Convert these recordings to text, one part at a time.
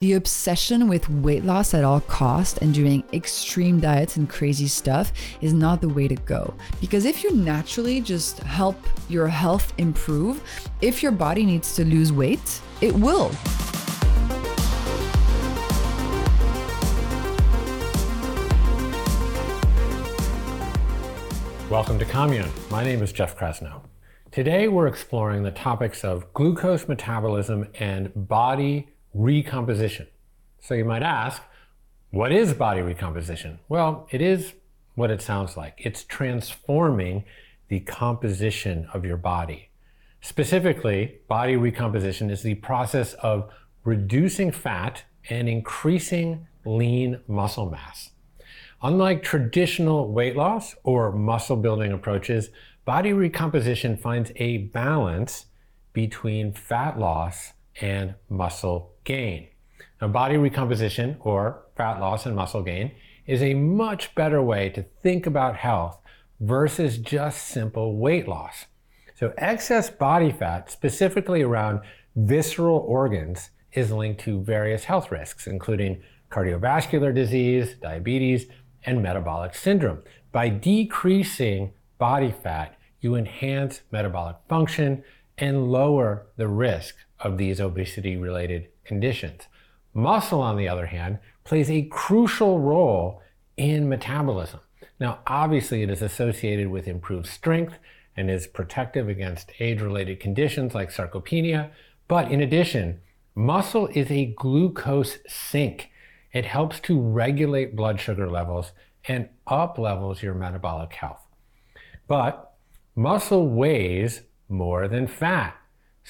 The obsession with weight loss at all cost and doing extreme diets and crazy stuff is not the way to go. Because if you naturally just help your health improve, if your body needs to lose weight, it will. Welcome to Commune. My name is Jeff Krasno. Today we're exploring the topics of glucose metabolism and body recomposition. So you might ask, what is body recomposition? Well, it is what it sounds like. It's transforming the composition of your body. Specifically, body recomposition is the process of reducing fat and increasing lean muscle mass. Unlike traditional weight loss or muscle building approaches, body recomposition finds a balance between fat loss and muscle gain. Now, body recomposition or fat loss and muscle gain is a much better way to think about health versus just simple weight loss. So, excess body fat, specifically around visceral organs, is linked to various health risks, including cardiovascular disease, diabetes, and metabolic syndrome. By decreasing body fat, you enhance metabolic function and lower the risk of these obesity related conditions. Muscle, on the other hand, plays a crucial role in metabolism. Now, obviously, it is associated with improved strength and is protective against age related conditions like sarcopenia. But in addition, muscle is a glucose sink. It helps to regulate blood sugar levels and up levels your metabolic health. But muscle weighs more than fat.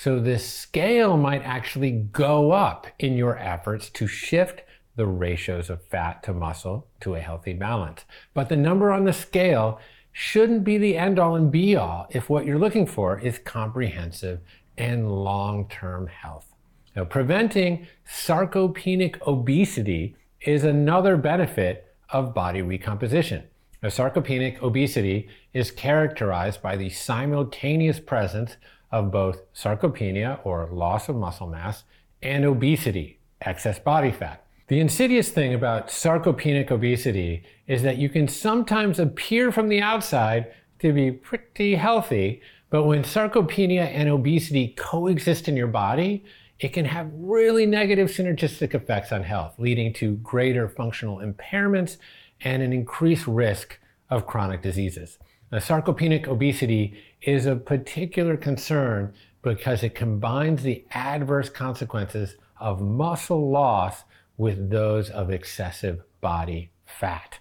So the scale might actually go up in your efforts to shift the ratios of fat to muscle to a healthy balance. But the number on the scale shouldn't be the end all and be all if what you're looking for is comprehensive and long term health. Now, preventing sarcopenic obesity is another benefit of body recomposition. Now, sarcopenic obesity is characterized by the simultaneous presence of both sarcopenia or loss of muscle mass and obesity, excess body fat. The insidious thing about sarcopenic obesity is that you can sometimes appear from the outside to be pretty healthy, but when sarcopenia and obesity coexist in your body, it can have really negative synergistic effects on health, leading to greater functional impairments and an increased risk of chronic diseases. Now, sarcopenic obesity is a particular concern because it combines the adverse consequences of muscle loss with those of excessive body fat.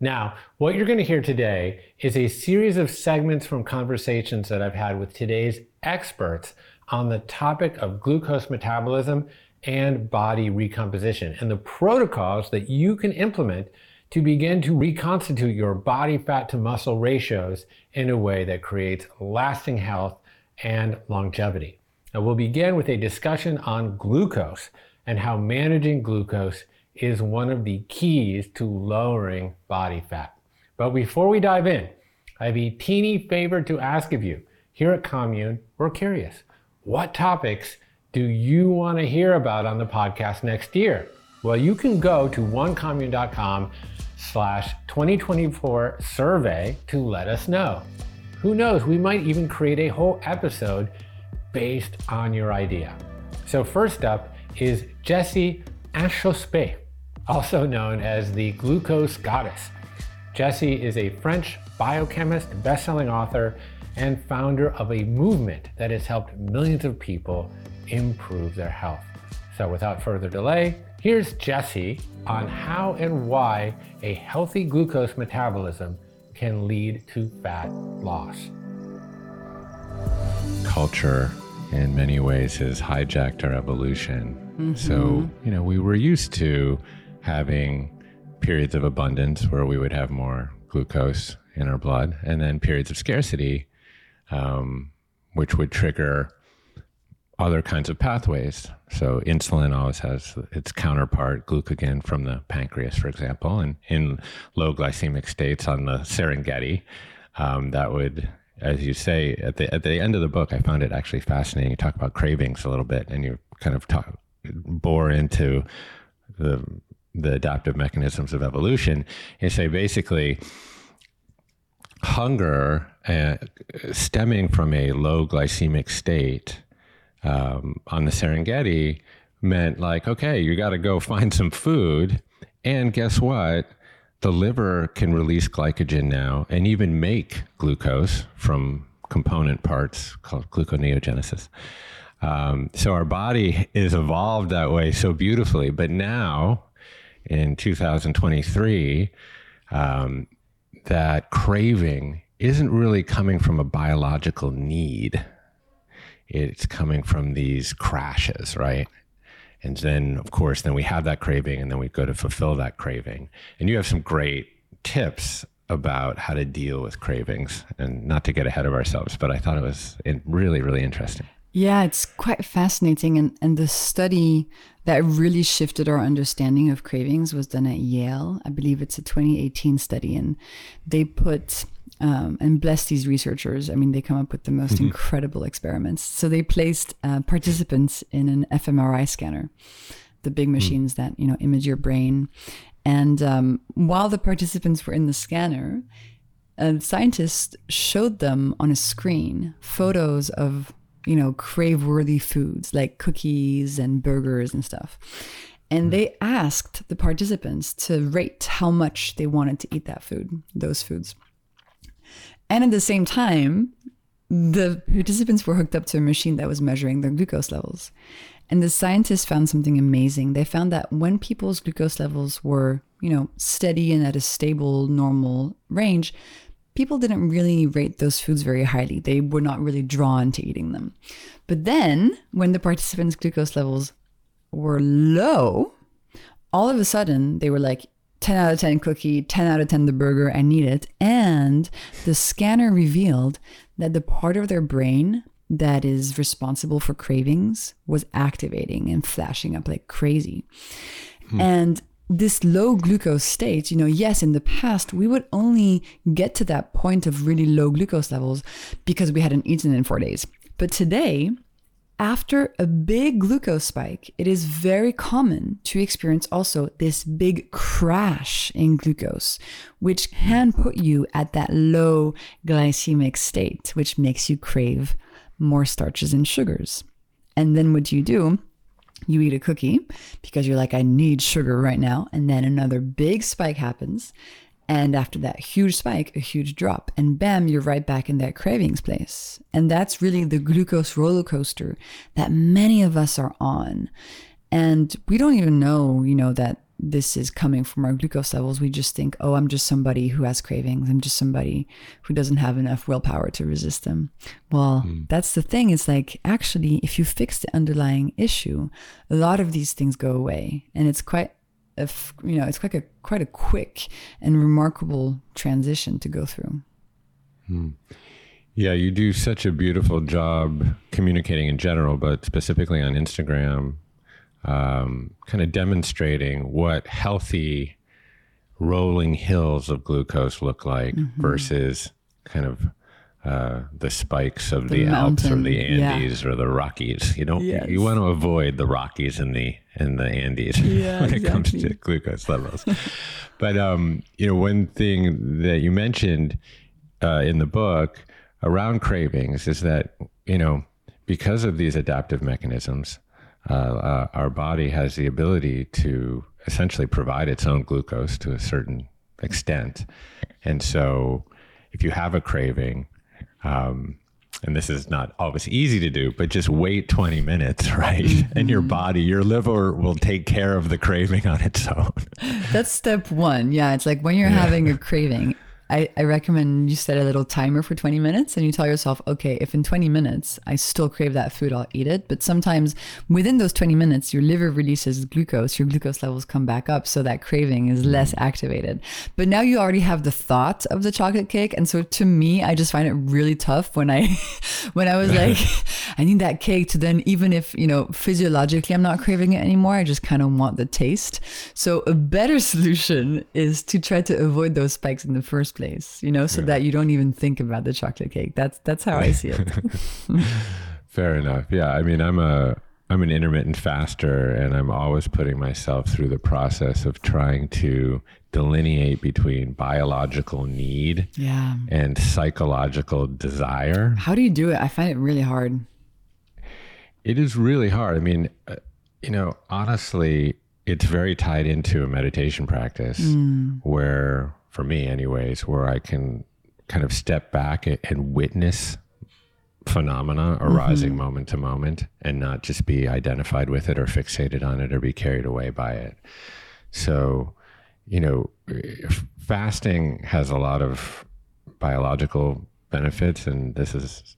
Now, what you're going to hear today is a series of segments from conversations that I've had with today's experts on the topic of glucose metabolism and body recomposition and the protocols that you can implement to begin to reconstitute your body fat to muscle ratios in a way that creates lasting health and longevity. Now, we'll begin with a discussion on glucose and how managing glucose is one of the keys to lowering body fat. But before we dive in, I have a teeny favor to ask of you. Here at Commune, we're curious. What topics do you want to hear about on the podcast next year? Well, you can go to onecommune.com slash 2024 survey to let us know. Who knows, we might even create a whole episode based on your idea. So first up is Jessie Inchauspé, also known as the glucose goddess. Jessie is a French biochemist, best-selling author, and founder of a movement that has helped millions of people improve their health. So without further delay, here's Jessie on how and why a healthy glucose metabolism can lead to fat loss. Culture, in many ways, has hijacked our evolution. Mm-hmm. So, you know, we were used to having periods of abundance where we would have more glucose in our blood, and then periods of scarcity, um, which would trigger other kinds of pathways. So insulin always has its counterpart, glucagon from the pancreas, for example, and in low glycemic states on the Serengeti, um, that would, as you say, at the at the end of the book, I found it actually fascinating. You talk about cravings a little bit, and you kind of talk bore into the the adaptive mechanisms of evolution and say basically hunger uh, stemming from a low glycemic state um, on the Serengeti meant like, okay, you got to go find some food. And guess what? The liver can release glycogen now and even make glucose from component parts called gluconeogenesis. Um, so our body is evolved that way so beautifully. But now in 2023, um, that craving isn't really coming from a biological need. It's coming from these crashes, right? And then, of course, then we have that craving and then we go to fulfill that craving. And you have some great tips about how to deal with cravings and not to get ahead of ourselves, but I thought it was really, really interesting. Yeah, it's quite fascinating. And, and the study that really shifted our understanding of cravings was done at Yale. I believe it's a 2018 study. And they put, um, and bless these researchers, I mean, they come up with the most mm-hmm. incredible experiments. So they placed uh, participants in an fMRI scanner, the big hmm. machines mm. that, you know, image your brain. And um, while the participants were in the scanner, a scientist showed them on a screen photos of you know, crave worthy foods like cookies and burgers and stuff. And they asked the participants to rate how much they wanted to eat that food, those foods. And at the same time, the participants were hooked up to a machine that was measuring their glucose levels. And the scientists found something amazing. They found that when people's glucose levels were, you know, steady and at a stable, normal range, people didn't really rate those foods very highly. They were not really drawn to eating them. But then, when the participants' glucose levels were low, all of a sudden they were like 10 out of 10 cookie, 10 out of 10 the burger, I need it. And the scanner revealed that the part of their brain that is responsible for cravings was activating and flashing up like crazy. Hmm. And this low glucose state, you know, yes, in the past, we would only get to that point of really low glucose levels because we hadn't eaten in four days. But today, after a big glucose spike, it is very common to experience also this big crash in glucose, which can put you at that low glycemic state, which makes you crave more starches and sugars. And then what do you do? you eat a cookie because you're like, I need sugar right now. And then another big spike happens. And after that huge spike, a huge drop. And bam, you're right back in that cravings place. And that's really the glucose roller coaster that many of us are on. And we don't even know, you know, that this is coming from our glucose levels, we just think, oh, I'm just somebody who has cravings. I'm just somebody who doesn't have enough willpower to resist them. Well, mm. that's the thing. It's like, actually, if you fix the underlying issue, a lot of these things go away. And it's quite, a, you know, it's quite a, quite a quick and remarkable transition to go through. Mm. Yeah, you do such a beautiful job communicating in general, but specifically on Instagram um, kind of demonstrating what healthy rolling hills of glucose look like mm-hmm. versus kind of uh, the spikes of the, the Alps or the Andes yeah. or the Rockies. You don't. Yes. You want to avoid the Rockies and the and the Andes yeah, when exactly. it comes to glucose levels. but um, you know, one thing that you mentioned uh, in the book around cravings is that you know because of these adaptive mechanisms, uh, uh, our body has the ability to essentially provide its own glucose to a certain extent. And so, if you have a craving, um, and this is not always easy to do, but just wait 20 minutes, right? Mm-hmm. And your body, your liver will take care of the craving on its own. That's step one. Yeah. It's like when you're yeah. having a craving, I, I recommend you set a little timer for 20 minutes and you tell yourself, okay, if in 20 minutes I still crave that food, I'll eat it. But sometimes within those 20 minutes, your liver releases glucose, your glucose levels come back up. So that craving is less mm. activated. But now you already have the thought of the chocolate cake. And so to me, I just find it really tough when I, when I was like, I need that cake to then, even if, you know, physiologically I'm not craving it anymore, I just kind of want the taste. So a better solution is to try to avoid those spikes in the first place, you know, so yeah. that you don't even think about the chocolate cake. That's that's how I see it. Fair enough. Yeah, I mean, I'm a I'm an intermittent faster, and I'm always putting myself through the process of trying to delineate between biological need Yeah. and psychological desire. How do you do it? I find it really hard. It is really hard. I mean, uh, you know, honestly, it's very tied into a meditation practice where, for me, anyways, where I can kind of step back and witness phenomena mm-hmm. arising moment to moment and not just be identified with it or fixated on it or be carried away by it. So, you know, fasting has a lot of biological benefits, and this is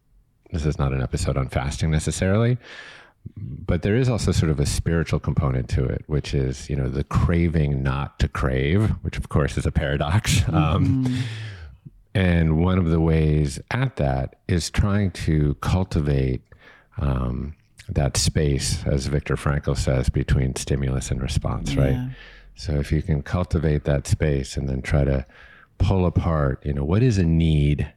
this is not an episode on fasting necessarily, but there is also sort of a spiritual component to it, which is you know the craving not to crave, which of course is a paradox. Um, and one of the ways at that is trying to cultivate um, that space, as Viktor Frankl says, between stimulus and response, right? So if you can cultivate that space and then try to pull apart, you know, what is a need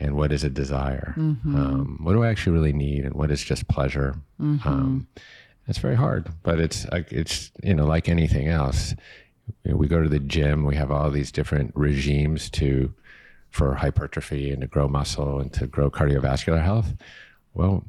and what is a desire? Um, what do I actually really need and what is just pleasure? Um, it's very hard, but it's like it's you know like anything else. You know, we go to the gym. We have all these different regimes to for hypertrophy and to grow muscle and to grow cardiovascular health. Well,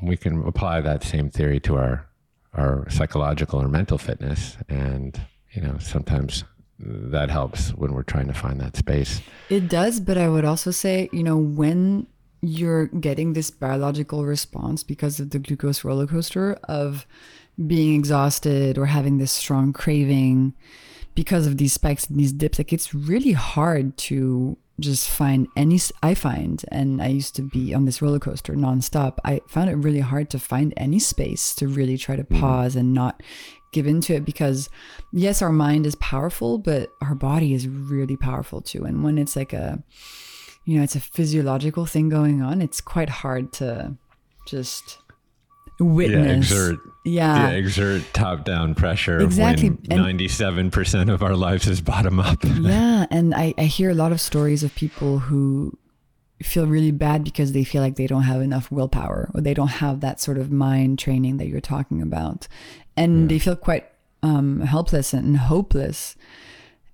we can apply that same theory to our our psychological or mental fitness, and you know sometimes that helps when we're trying to find that space. It does, but I would also say, you know, when you're getting this biological response because of the glucose roller coaster of being exhausted or having this strong craving because of these spikes and these dips, like it's really hard to just find any. I find, and I used to be mm-hmm. on this roller coaster nonstop. I found it really hard to find any space to really try to mm-hmm. pause and not give into it because yes our mind is powerful but our body is really powerful too and when it's like a you know it's a physiological thing going on it's quite hard to just witness Yeah, exert. yeah, yeah, exert top down pressure Exactly. ninety seven percent of our lives is bottom up. yeah and I, I hear a lot of stories of people who feel really bad because they feel like they don't have enough willpower or they don't have that sort of mind training that you're talking about and they feel quite um, helpless and hopeless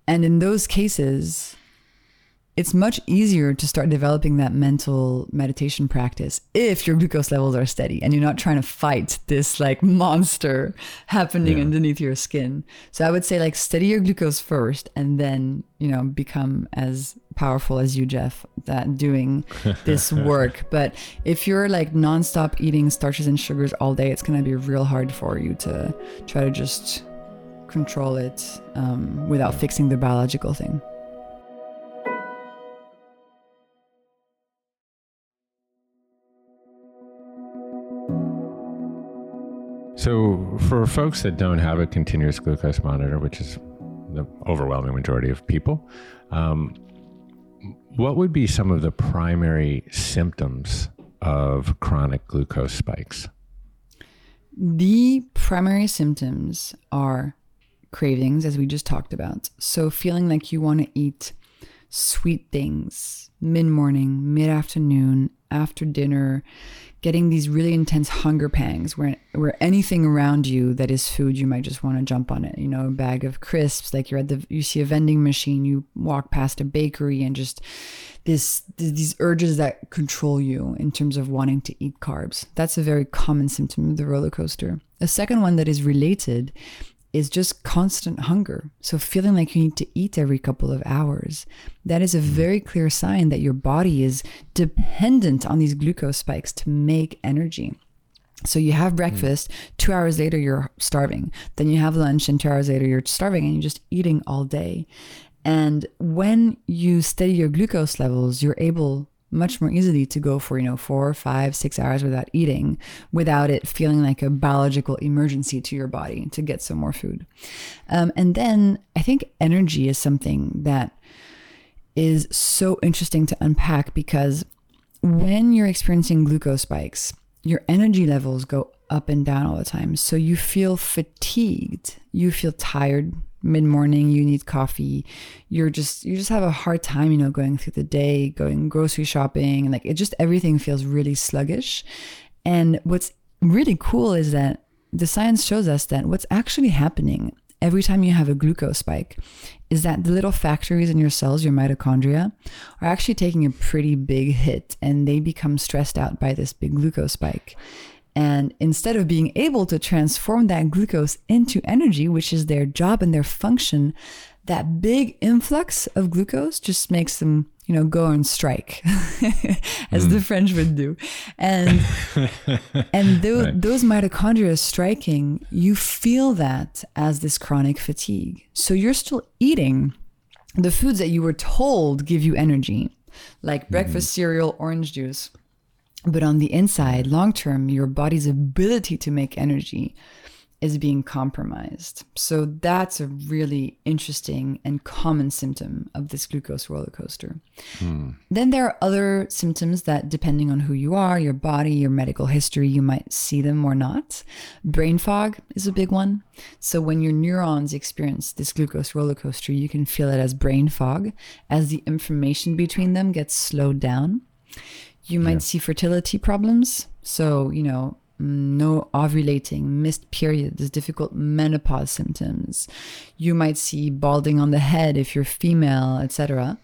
and in those cases it's much easier to start developing that mental meditation practice if your glucose levels are steady and you're not trying to fight this like monster happening underneath your skin. So I would say like steady your glucose first and then, you know, become as powerful as you, Jeff, that doing this work. But if you're like nonstop eating starches and sugars all day, it's going to be real hard for you to try to just control it um, without fixing the biological thing. So, for folks that don't have a continuous glucose monitor, which is the overwhelming majority of people, um, what would be some of the primary symptoms of chronic glucose spikes? The primary symptoms are cravings, as we just talked about. So, feeling like you want to eat sweet things mid morning, mid afternoon, after dinner, getting these really intense hunger pangs where, where anything around you that is food, you might just want to jump on it. You know, a bag of crisps, like you're at the, you see a vending machine, you walk past a bakery and just this, these urges that control you in terms of wanting to eat carbs. That's a very common symptom of the roller coaster. A second one that is related is just constant hunger. So feeling like you need to eat every couple of hours. That is a mm. very clear sign that your body is dependent on these glucose spikes to make energy. So you have mm. breakfast, two hours later, you're starving. Then you have lunch, and two hours later, you're starving and you're just eating all day. And when you steady your glucose levels, you're able much more easily to go for, you know, four, five, six hours without eating without it feeling like a biological emergency to your body to get some more food. Um, and then I think energy is something that is so interesting to unpack because when you're experiencing glucose spikes, your energy levels go up and down all the time. So you feel fatigued, you feel tired mid morning, you need coffee, you're just, you just have a hard time, you know, going through the day, going grocery shopping, and like it just everything feels really sluggish. And what's really cool is that the science shows us that what's actually happening every time you have a glucose spike is that the little factories in your cells, your mitochondria, are actually taking a pretty big hit and they become stressed out by this big glucose spike. And instead of being able to transform that glucose into energy, which is their job and their function, that big influx of glucose just makes them you know, go on strike, as mm. the French would do. And and those, right. those mitochondria striking, you feel that as this chronic fatigue. So you're still eating the foods that you were told give you energy, like mm-hmm. breakfast cereal, orange juice. But on the inside, long term, your body's ability to make energy is being compromised. So that's a really interesting and common symptom of this glucose roller coaster. Hmm. Then there are other symptoms that, depending on who you are, your body, your medical history, you might see them or not. Brain fog is a big one. So when your neurons experience this glucose roller coaster, you can feel it as brain fog as the information between them gets slowed down. You might yeah. see fertility problems. So, you know, no ovulating, missed periods, difficult menopause symptoms. You might see balding on the head if you're female, etc.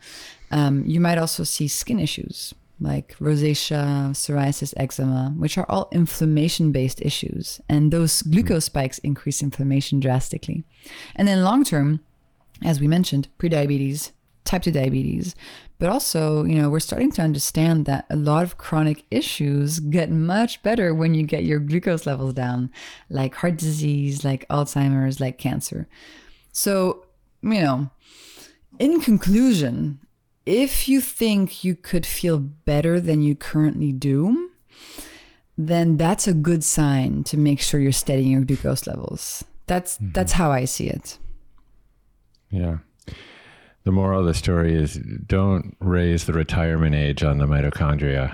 Um, you might also see skin issues like rosacea, psoriasis, eczema, which are all inflammation based issues. And those glucose spikes increase inflammation drastically. And then long term, as we mentioned, prediabetes, type 2 diabetes, but also, you know, we're starting to understand that a lot of chronic issues get much better when you get your glucose levels down, like heart disease, like Alzheimer's, like cancer. So, you know, in conclusion, if you think you could feel better than you currently do, then that's a good sign to make sure you're steadying your glucose levels. That's mm-hmm. that's how I see it. Yeah the moral of the story is don't raise the retirement age on the mitochondria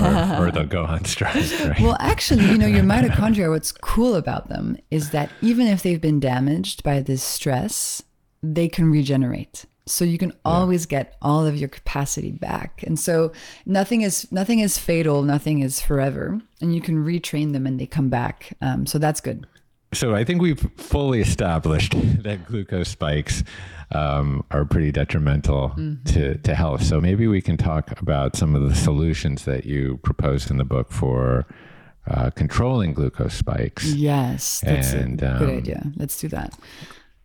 or, or they'll go on strike. Right? Well, actually, you know, your mitochondria, what's cool about them is that even if they've been damaged by this stress, they can regenerate. So you can always yeah. get all of your capacity back. And so nothing is nothing is fatal, nothing is forever. And you can retrain them and they come back. Um, so that's good. So I think we've fully established that glucose spikes um, are pretty detrimental mm-hmm. to, to health. So maybe we can talk about some of the solutions that you propose in the book for uh, controlling glucose spikes. Yes, that's and, a good um, idea. Let's do that.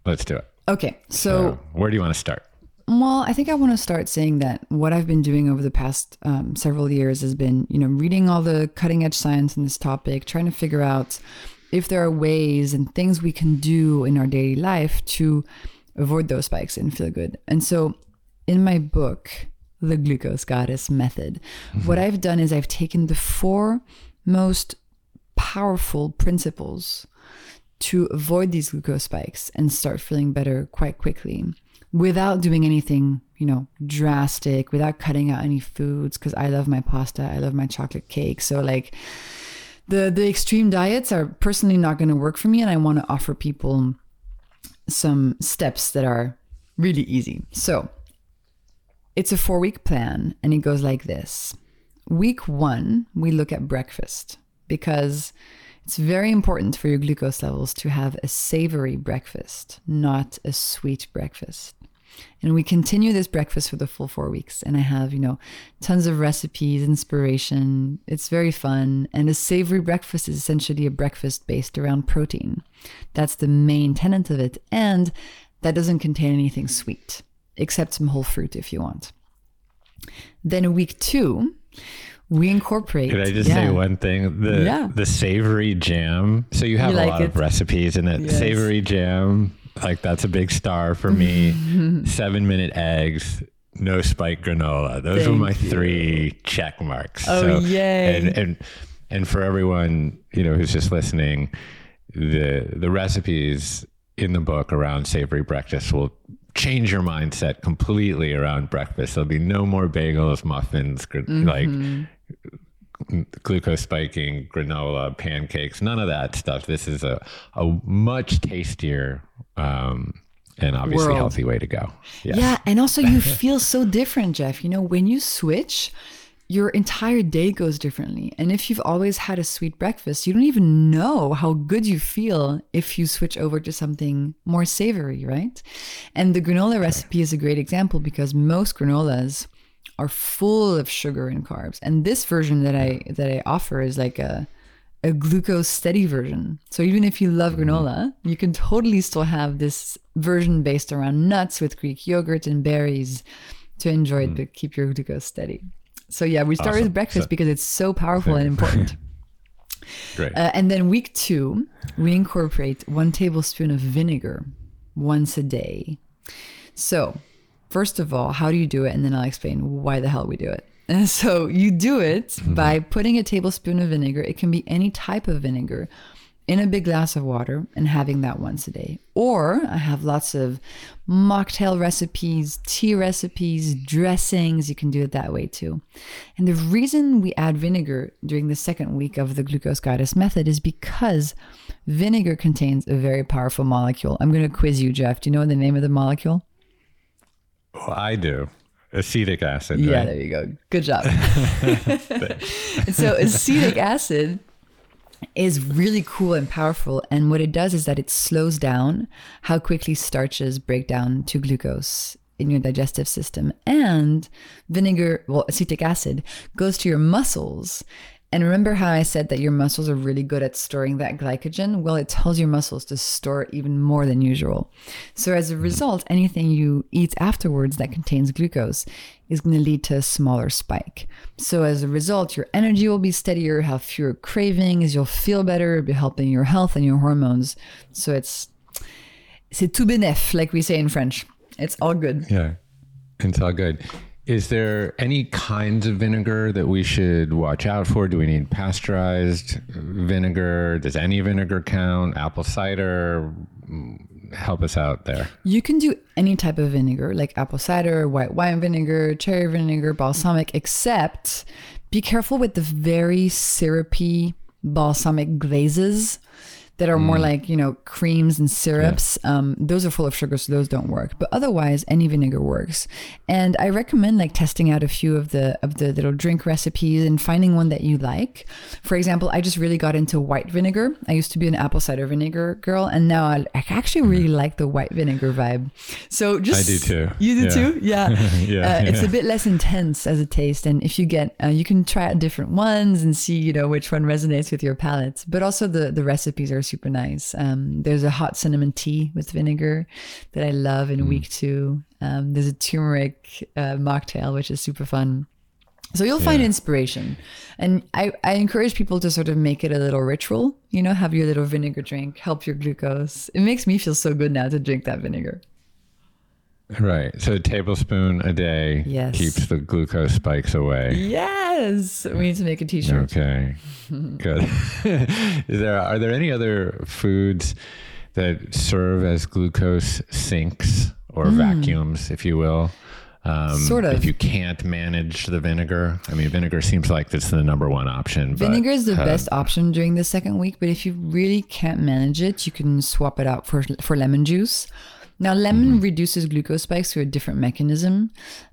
Let's do it. Okay, so, so where do you want to start? Well, I think I want to start saying that what I've been doing over the past um, several years has been, you know, reading all the cutting edge science in this topic, trying to figure out if there are ways and things we can do in our daily life to avoid those spikes and feel good. And so in my book, The Glucose Goddess Method, mm-hmm. what I've done is I've taken the four most powerful principles to avoid these glucose spikes and start feeling better quite quickly without doing anything, you know, drastic, without cutting out any foods because I love my pasta, I love my chocolate cake. So like the the extreme diets are personally not going to work for me and I want to offer people some steps that are really easy. So it's a four week plan and it goes like this. Week one, we look at breakfast because it's very important for your glucose levels to have a savory breakfast, not a sweet breakfast. And we continue this breakfast for the full four weeks. And I have, you know, tons of recipes, inspiration. It's very fun. And a savory breakfast is essentially a breakfast based around protein. That's the main tenet of it. And that doesn't contain anything sweet, except some whole fruit if you want. Then week two, we incorporate. Could I just yeah. say one thing? The yeah. the savory jam. So you have you a like lot it? of recipes in it. Yes. Savory jam like that's a big star for me. Seven minute eggs, no spike granola. Those Thank were my you. three check marks. Oh so, yay! And and and for everyone you know who's just listening, the the recipes in the book around savory breakfast will change your mindset completely around breakfast. There'll be no more bagels, muffins, mm-hmm. like glucose spiking, granola, pancakes, none of that stuff. This is a, a much tastier um, and obviously World. healthy way to go. Yes. Yeah. And also you feel so different, Jeff. You know, when you switch, your entire day goes differently. And if you've always had a sweet breakfast, you don't even know how good you feel if you switch over to something more savory, right? And the granola recipe is a great example because most granolas are full of sugar and carbs. And this version that I that I offer is like a a glucose steady version. So even if you love granola, you can totally still have this version based around nuts with Greek yogurt and berries to enjoy it, but keep your glucose steady. So yeah, we start Awesome. with breakfast So- because it's so powerful and important. Great. Uh, and then week two, we incorporate one tablespoon of vinegar once a day. So, first of all, how do you do it? And then I'll explain why the hell we do it. And so, you do it mm-hmm. by putting a tablespoon of vinegar, it can be any type of vinegar, in a big glass of water and having that once a day. Or I have lots of mocktail recipes, tea recipes, dressings. You can do it that way too. And the reason we add vinegar during the second week of the glucose goddess method is because vinegar contains a very powerful molecule. I'm going to quiz you, Jeff. Do you know the name of the molecule? Well, I do. Acetic acid. Yeah, right? there you go. Good job. and so acetic acid is really cool and powerful. And what it does is that it slows down how quickly starches break down to glucose in your digestive system. And vinegar, well, acetic acid goes to your muscles. And remember how I said that your muscles are really good at storing that glycogen? Well, it tells your muscles to store even more than usual. So, as a mm-hmm. result, anything you eat afterwards that contains glucose is going to lead to a smaller spike. So, as a result, your energy will be steadier, have fewer cravings, you'll feel better, it'll be helping your health and your hormones. So, it's c'est tout bénef, like we say in French. It's all good. Yeah, it's all good. Is there any kinds of vinegar that we should watch out for? Do we need pasteurized vinegar? Does any vinegar count? Apple cider? Help us out there. You can do any type of vinegar, like apple cider, white wine vinegar, cherry vinegar, balsamic, except be careful with the very syrupy balsamic glazes that are more like, you know, creams and syrups. Um, those are full of sugar, so those don't work. But otherwise, any vinegar works. And I recommend like testing out a few of the of the little drink recipes and finding one that you like. For example, I just really got into white vinegar. I used to be an apple cider vinegar girl, and now I, I actually really like the white vinegar vibe. So just I do too. You do Yeah. too, yeah. Yeah, Uh, It's yeah. a bit less intense as a taste, and if you get, uh, you can try out different ones and see, you know, which one resonates with your palate. But also the the recipes are super nice. Um, there's a hot cinnamon tea with vinegar that I love in week two. Um, there's a turmeric uh, mocktail which is super fun. So you'll find inspiration. And I, I encourage people to sort of make it a little ritual, you know, have your little vinegar drink, help your glucose. It makes me feel so good now to drink that vinegar. Right. So a tablespoon a day Yes. keeps the glucose spikes away. Yes. We need to make a t-shirt. Okay. Good. Is there are there any other foods that serve as glucose sinks or vacuums, if you will? Um. Sort of. If you can't manage the vinegar, I mean, vinegar seems like that's the number one option. but, Vinegar is the uh, best option during the second week, but if you really can't manage it, you can swap it out for for lemon juice. Now, lemon Mm-hmm. reduces glucose spikes through a different mechanism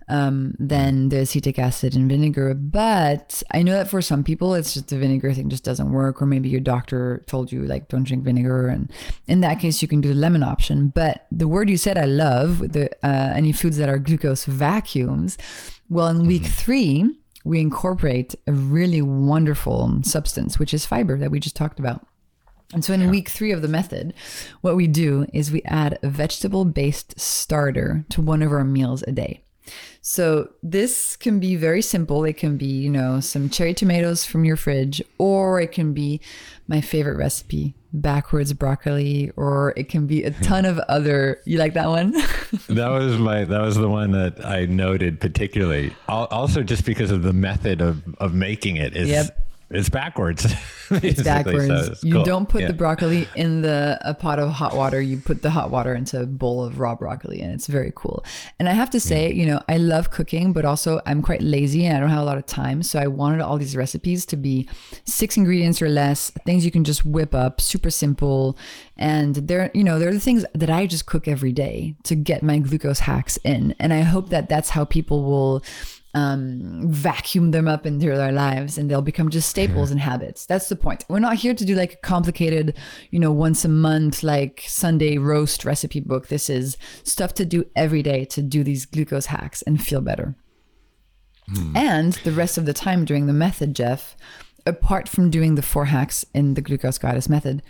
um, than the acetic acid in vinegar. But I know that for some people, it's just the vinegar thing just doesn't work, or maybe your doctor told you like don't drink vinegar, and in that case, you can do the lemon option. But the word you said, I love the uh, any foods that are glucose vacuums. Well, in week three, we incorporate a really wonderful substance, which is fiber that we just talked about. And so in week three of the method, what we do is we add a vegetable based starter to one of our meals a day. So this can be very simple. It can be, you know, some cherry tomatoes from your fridge, or it can be my favorite recipe, backwards broccoli, or it can be a ton of other. You like that one? that was my that was the one that I noted particularly. Also, just because of the method of of making it is Yep. It's backwards. It's backwards. you don't put yeah. the broccoli in the a pot of hot water. You put the hot water into a bowl of raw broccoli, and it's very cool. And I have to say, mm. you know, I love cooking, but also I'm quite lazy and I don't have a lot of time. So I wanted all these recipes to be six ingredients or less, things you can just whip up, super simple. And they're, you know, they're the things that I just cook every day to get my glucose hacks in. And I hope that that's how people will um, vacuum them up into their lives and they'll become just staples and habits. That's the point. We're not here to do like a complicated, you know, once a month, like Sunday roast recipe book. This is stuff to do every day to do these glucose hacks and feel better. And the rest of the time during the method, Jeff, apart from doing the four hacks in the glucose goddess method,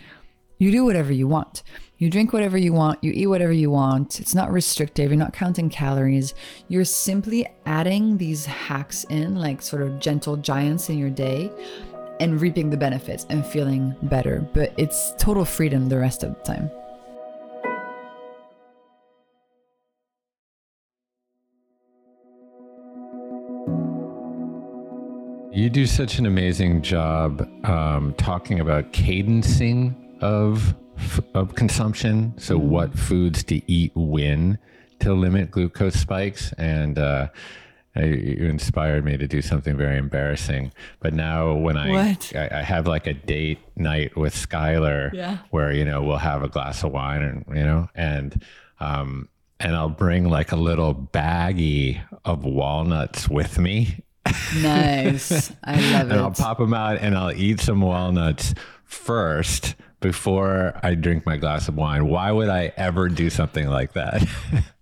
you do whatever you want. You drink whatever you want, you eat whatever you want. It's not restrictive, you're not counting calories. You're simply adding these hacks in, like sort of gentle giants in your day, and reaping the benefits and feeling better. But it's total freedom the rest of the time. You do such an amazing job um, talking about cadencing of of consumption. So, what foods to eat when to limit glucose spikes, and uh, you inspired me to do something very embarrassing. But now, when I I, I have like a date night with Schuyler, Yeah. where you know we'll have a glass of wine, and you know, and um, and I'll bring like a little baggie of walnuts with me Nice. I love it. and I'll pop them out and I'll eat some walnuts first before I drink my glass of wine. Why would I ever do something like that?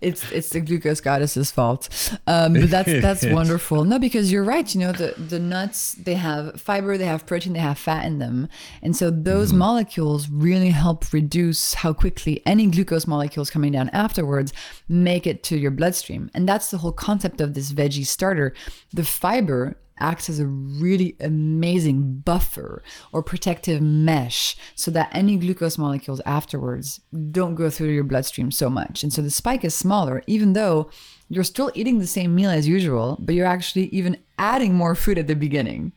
it's it's the glucose goddess's fault. Um, but that's that's wonderful. No because you're right. You know the the nuts they have fiber they have protein they have fat in them. And so those molecules really help reduce how quickly any glucose molecules coming down afterwards make it to your bloodstream. And that's the whole concept of this veggie starter. The fiber acts as a really amazing buffer or protective mesh so that any glucose molecules afterwards don't go through your bloodstream so much. And so the spike is smaller, even though you're still eating the same meal as usual, but you're actually even adding more food at the beginning.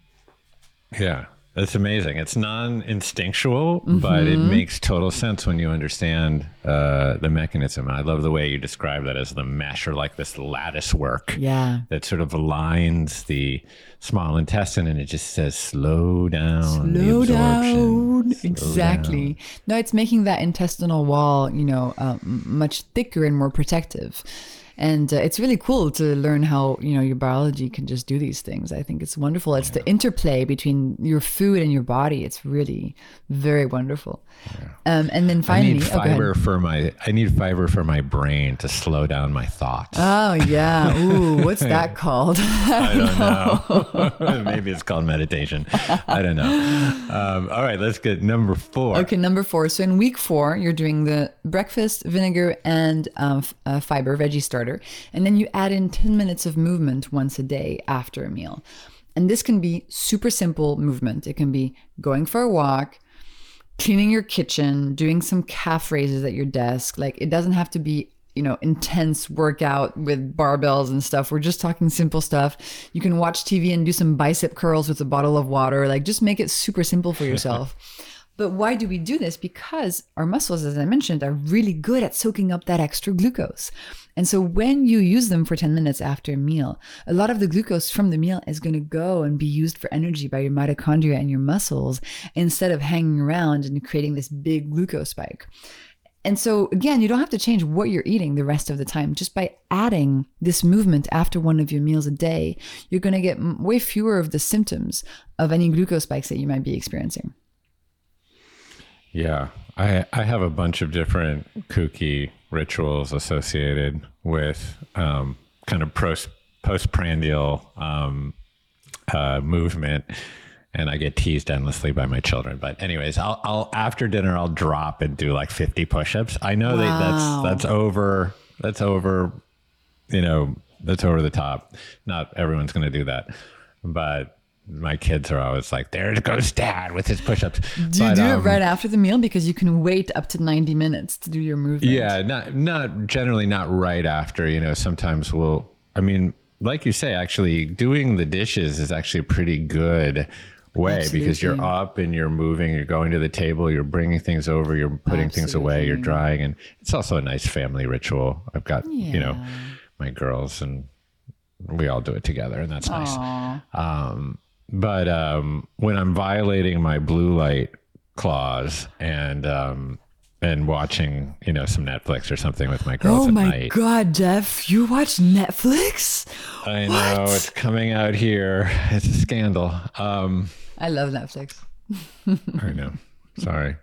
yeah, that's amazing. It's non instinctual, but it makes total sense when you understand uh, the mechanism. I love the way you describe that as the mesh or like this lattice work. Yeah. That sort of aligns the small intestine and it just says slow down. Slow down. Exactly. No, it's making that intestinal wall, you know, uh, much thicker and more protective. And uh, it's really cool to learn how, you know, your biology can just do these things. I think it's wonderful. It's the interplay between your food and your body. It's really very wonderful. Um, and then I finally, need oh, fiber for my I need fiber for my brain to slow down my thoughts. Oh, yeah. Ooh, what's that called? I don't know. Maybe it's called meditation. I don't know. Um, all right, let's get number four. Okay, number four. So in week four, you're doing the breakfast, vinegar, and um, uh, fiber veggie starter. And then you add in 10 minutes of movement once a day after a meal. And this can be super simple movement. It can be going for a walk, cleaning your kitchen, doing some calf raises at your desk. Like it doesn't have to be, you know, intense workout with barbells and stuff. We're just talking simple stuff. You can watch TV and do some bicep curls with a bottle of water. Like just make it super simple for yourself. But why do we do this? Because our muscles, as I mentioned, are really good at soaking up that extra glucose. And so when you use them for 10 minutes after a meal, a lot of the glucose from the meal is going to go and be used for energy by your mitochondria and your muscles instead of hanging around and creating this big glucose spike. And so, again, you don't have to change what you're eating the rest of the time. Just by adding this movement after one of your meals a day, you're going to get way fewer of the symptoms of any glucose spikes that you might be experiencing. Yeah, I I have a bunch of different kooky rituals associated with um, kind of post postprandial um, uh, movement, and I get teased endlessly by my children. But anyways, I'll I'll after dinner I'll drop and do like fifty push-ups. I know Wow. that that's that's over that's over, you know that's over the top. Not everyone's going to do that, but. My kids are always like, "There goes Dad with his push-ups." Do you But, do it um, right after the meal because you can wait up to 90 minutes to do your movement? Yeah, not not generally not right after. You know, sometimes we'll. I mean, like you say, actually doing the dishes is actually a pretty good way because you're up and you're moving. You're going to the table. You're bringing things over. You're putting things away. You're drying, and it's also a nice family ritual. I've got you know my girls and we all do it together, and that's nice. Um, but um, when I'm violating my blue light clause and um, and watching, you know, some Netflix or something with my girls Oh at my night. god, Jeff, you watch Netflix? I know it's coming out here. It's a scandal. Um, I love Netflix. I know. Sorry,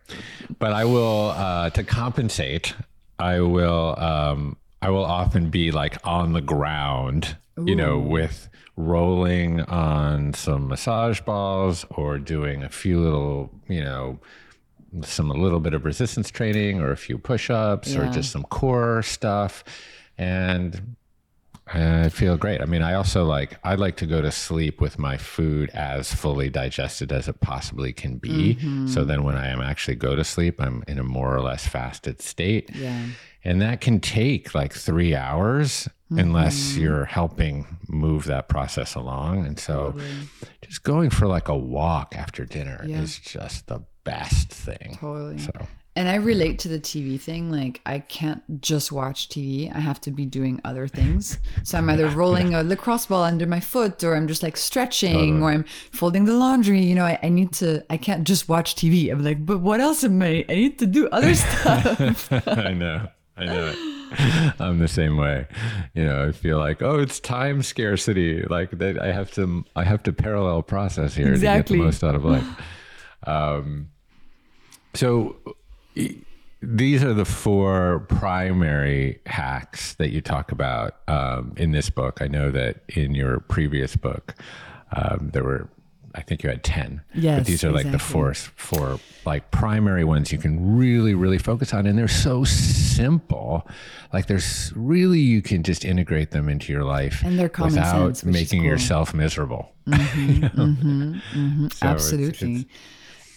but I will uh, to compensate. I will. Um, I will often be like on the ground, you know, with rolling on some massage balls or doing a few little, you know, some a little bit of resistance training or a few push-ups or just some core stuff, and I feel great. I mean, I also like I like to go to sleep with my food as fully digested as it possibly can be. Mm-hmm. So then when I am actually go to sleep, I'm in a more or less fasted state. Yeah. And that can take like 3 hours Mm-hmm. unless you're helping move that process along. And so just going for like a walk after dinner Yeah. is just the best thing. Totally. So And I relate to the TV thing. Like, I can't just watch TV. I have to be doing other things. So I'm either rolling a lacrosse ball under my foot, or I'm just like stretching, or I'm folding the laundry. You know, I, I need to, I can't just watch TV. I'm like, but what else am I? I need to do other stuff. I know. I know it. I'm the same way. You know, I feel like, oh, it's time scarcity. Like that I have to I have to parallel process here Exactly. to get the most out of life. Um so these are the four primary hacks that you talk about um, in this book. I know that in your previous book, um, there were, I think you had ten. Yes, but these are like the four four like primary ones you can really really focus on, and they're so simple. Like there's really you can just integrate them into your life And they're common without sense, making cool. yourself miserable. So it's- Absolutely. it's-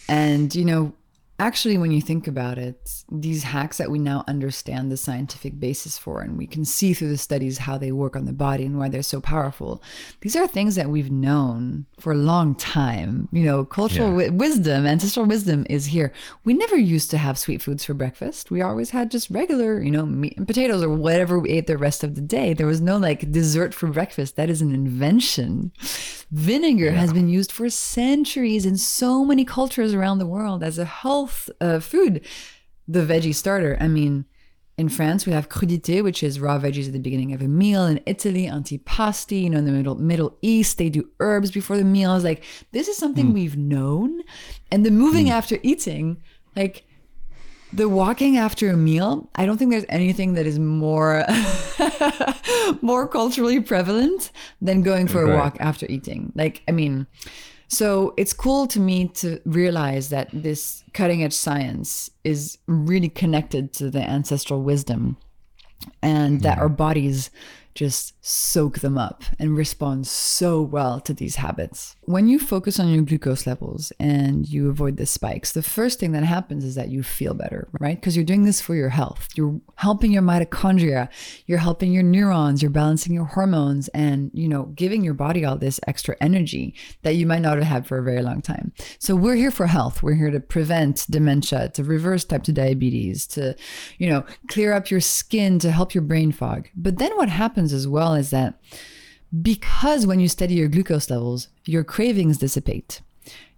and, you know, actually, when you think about it, these hacks that we now understand the scientific basis for, and we can see through the studies how they work on the body and why they're so powerful, these are things that we've known for a long time. You know, cultural Yeah. wi- wisdom, ancestral wisdom is here. We never used to have sweet foods for breakfast. We always had just regular, you know, meat and potatoes or whatever we ate the rest of the day. There was no like dessert for breakfast. That is an invention. Vinegar has been used for centuries in so many cultures around the world as a health uh, food. The veggie starter. I mean, in France, we have crudité, which is raw veggies at the beginning of a meal. In Italy, antipasti. You know, in the Middle Middle East, they do herbs before the meals. Like this is something we've known, and the moving after eating, like the walking after a meal. I don't think there's anything that is more more culturally prevalent than going for a walk after eating. Like, I mean, so it's cool to me to realize that this cutting edge science is really connected to the ancestral wisdom and that mm-hmm. our bodies just soak them up and respond so well to these habits. When you focus on your glucose levels and you avoid the spikes, the first thing that happens is that you feel better, right? Because you're doing this for your health. You're helping your mitochondria, you're helping your neurons, you're balancing your hormones and, you know, giving your body all this extra energy that you might not have had for a very long time. So we're here for health. We're here to prevent dementia, to reverse type 2 diabetes, to, you know, clear up your skin, to help your brain fog. But then what happens as well is that because when you study your glucose levels, your cravings dissipate,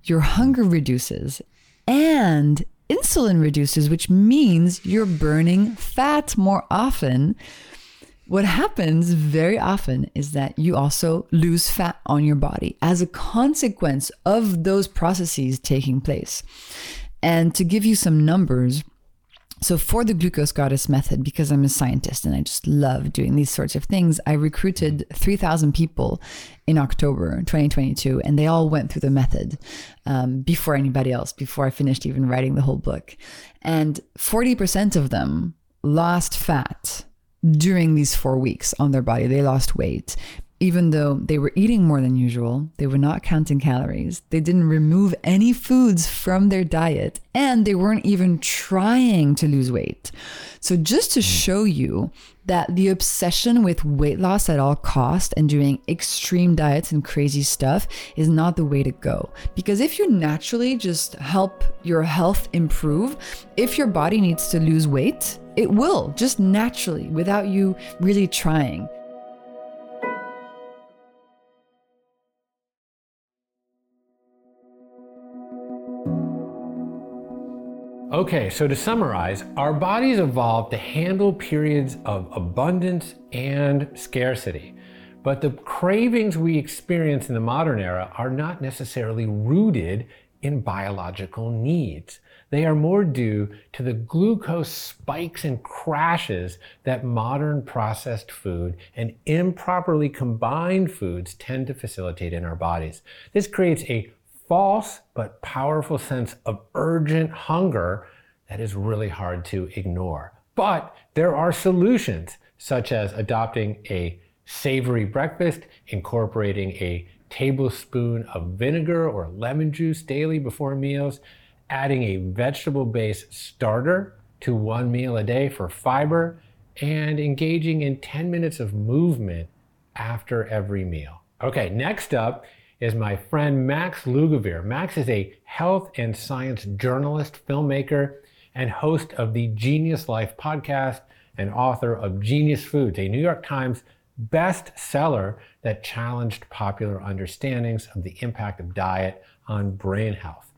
your hunger reduces, and insulin reduces, which means you're burning fat more often. What happens very often is that you also lose fat on your body as a consequence of those processes taking place. And to give you some numbers, so for the glucose goddess method, because I'm a scientist and I just love doing these sorts of things, I recruited 3,000 people in October 2022, and they all went through the method um, before anybody else, before I finished even writing the whole book. And 40% of them lost fat during these four weeks on their body. They lost weight. Even though they were eating more than usual, they were not counting calories. They didn't remove any foods from their diet, and they weren't even trying to lose weight. So, just to mm. show you that the obsession with weight loss at all cost and doing extreme diets and crazy stuff is not the way to go. Because if you naturally just help your health improve, if your body needs to lose weight, it will just naturally without you really trying. Okay, so to summarize, our bodies evolved to handle periods of abundance and scarcity. But the cravings we experience in the modern era are not necessarily rooted in biological needs. They are more due to the glucose spikes and crashes that modern processed food and improperly combined foods tend to facilitate in our bodies. This creates a false but powerful sense of urgent hunger that is really hard to ignore. But there are solutions, such as adopting a savory breakfast, incorporating a tablespoon of vinegar or lemon juice daily before meals, adding a vegetable based starter to one meal a day for fiber, and engaging in 10 minutes of movement after every meal. Okay, next up is my friend Max Lugavere. Max is a health and science journalist, filmmaker, and host of the Genius Life podcast and author of Genius Foods, a New York Times bestseller that challenged popular understandings of the impact of diet on brain health.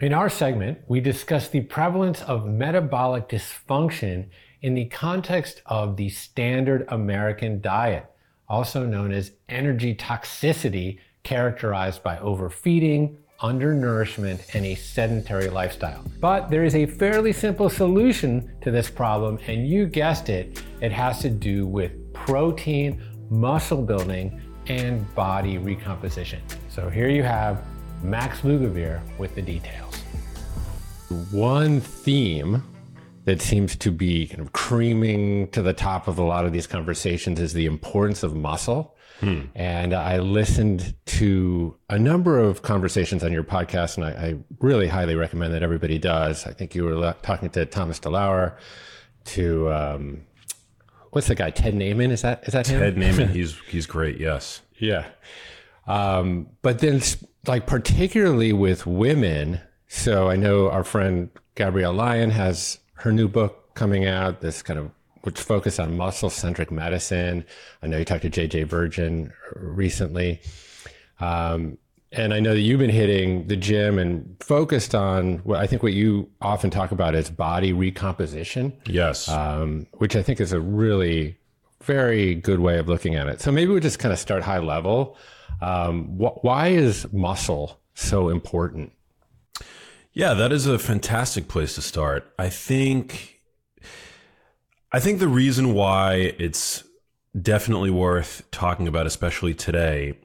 In our segment, we discuss the prevalence of metabolic dysfunction in the context of the standard American diet, also known as energy toxicity, characterized by overfeeding, undernourishment, and a sedentary lifestyle. But there is a fairly simple solution to this problem, and you guessed it, it has to do with protein, muscle building, and body recomposition. So here you have Max Lugavere with the details. One theme that seems to be kind of creaming to the top of a lot of these conversations is the importance of muscle. Hmm. And I listened to a number of conversations on your podcast, and I, I, really highly recommend that everybody does. I think you were talking to Thomas DeLauer, to um, what's the guy? Ted Naiman? Is that is that Ted him? Naiman? He's he's great. Yes. Yeah. Um, but then, like particularly with women, so I know our friend Gabrielle Lyon has her new book coming out, this kind of which focus on muscle centric medicine. I know you talked to JJ Virgin recently. Um, and I know that you've been hitting the gym and focused on what I think what you often talk about is body recomposition. Yes. Um, which I think is a really very good way of looking at it. So maybe we'll just kind of start high level. Um, wh- why is muscle so important? Yeah, that is a fantastic place to start. I think I think the reason why it's definitely worth talking about, especially today,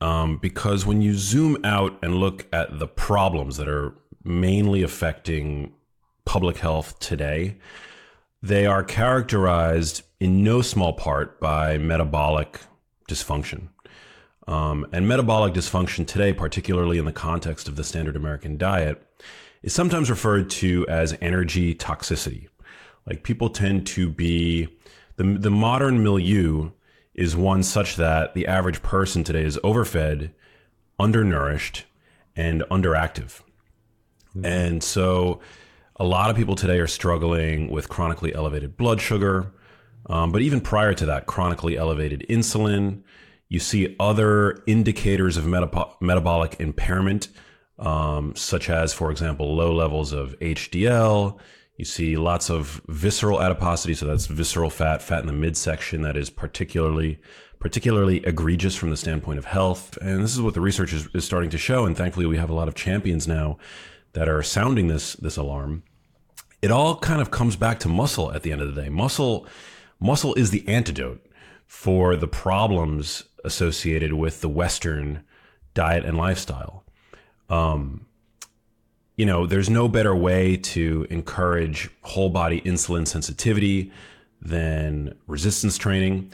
um, because when you zoom out and look at the problems that are mainly affecting public health today, they are characterized in no small part by metabolic dysfunction. Um, and metabolic dysfunction today, particularly in the context of the standard American diet, is sometimes referred to as energy toxicity. Like people tend to be the the modern milieu is one such that the average person today is overfed, undernourished, and underactive. Mm-hmm. And so a lot of people today are struggling with chronically elevated blood sugar, um, but even prior to that, chronically elevated insulin. You see other indicators of metabolic impairment um, such as, for example, low levels of HDL. You see lots of visceral adiposity, so that's visceral fat, fat in the midsection that is particularly particularly egregious from the standpoint of health. And this is what the research is, is starting to show. And thankfully, we have a lot of champions now that are sounding this this alarm. It all kind of comes back to muscle at the end of the day. Muscle muscle is the antidote for the problems associated with the Western diet and lifestyle. Um, you know, there's no better way to encourage whole body insulin sensitivity than resistance training.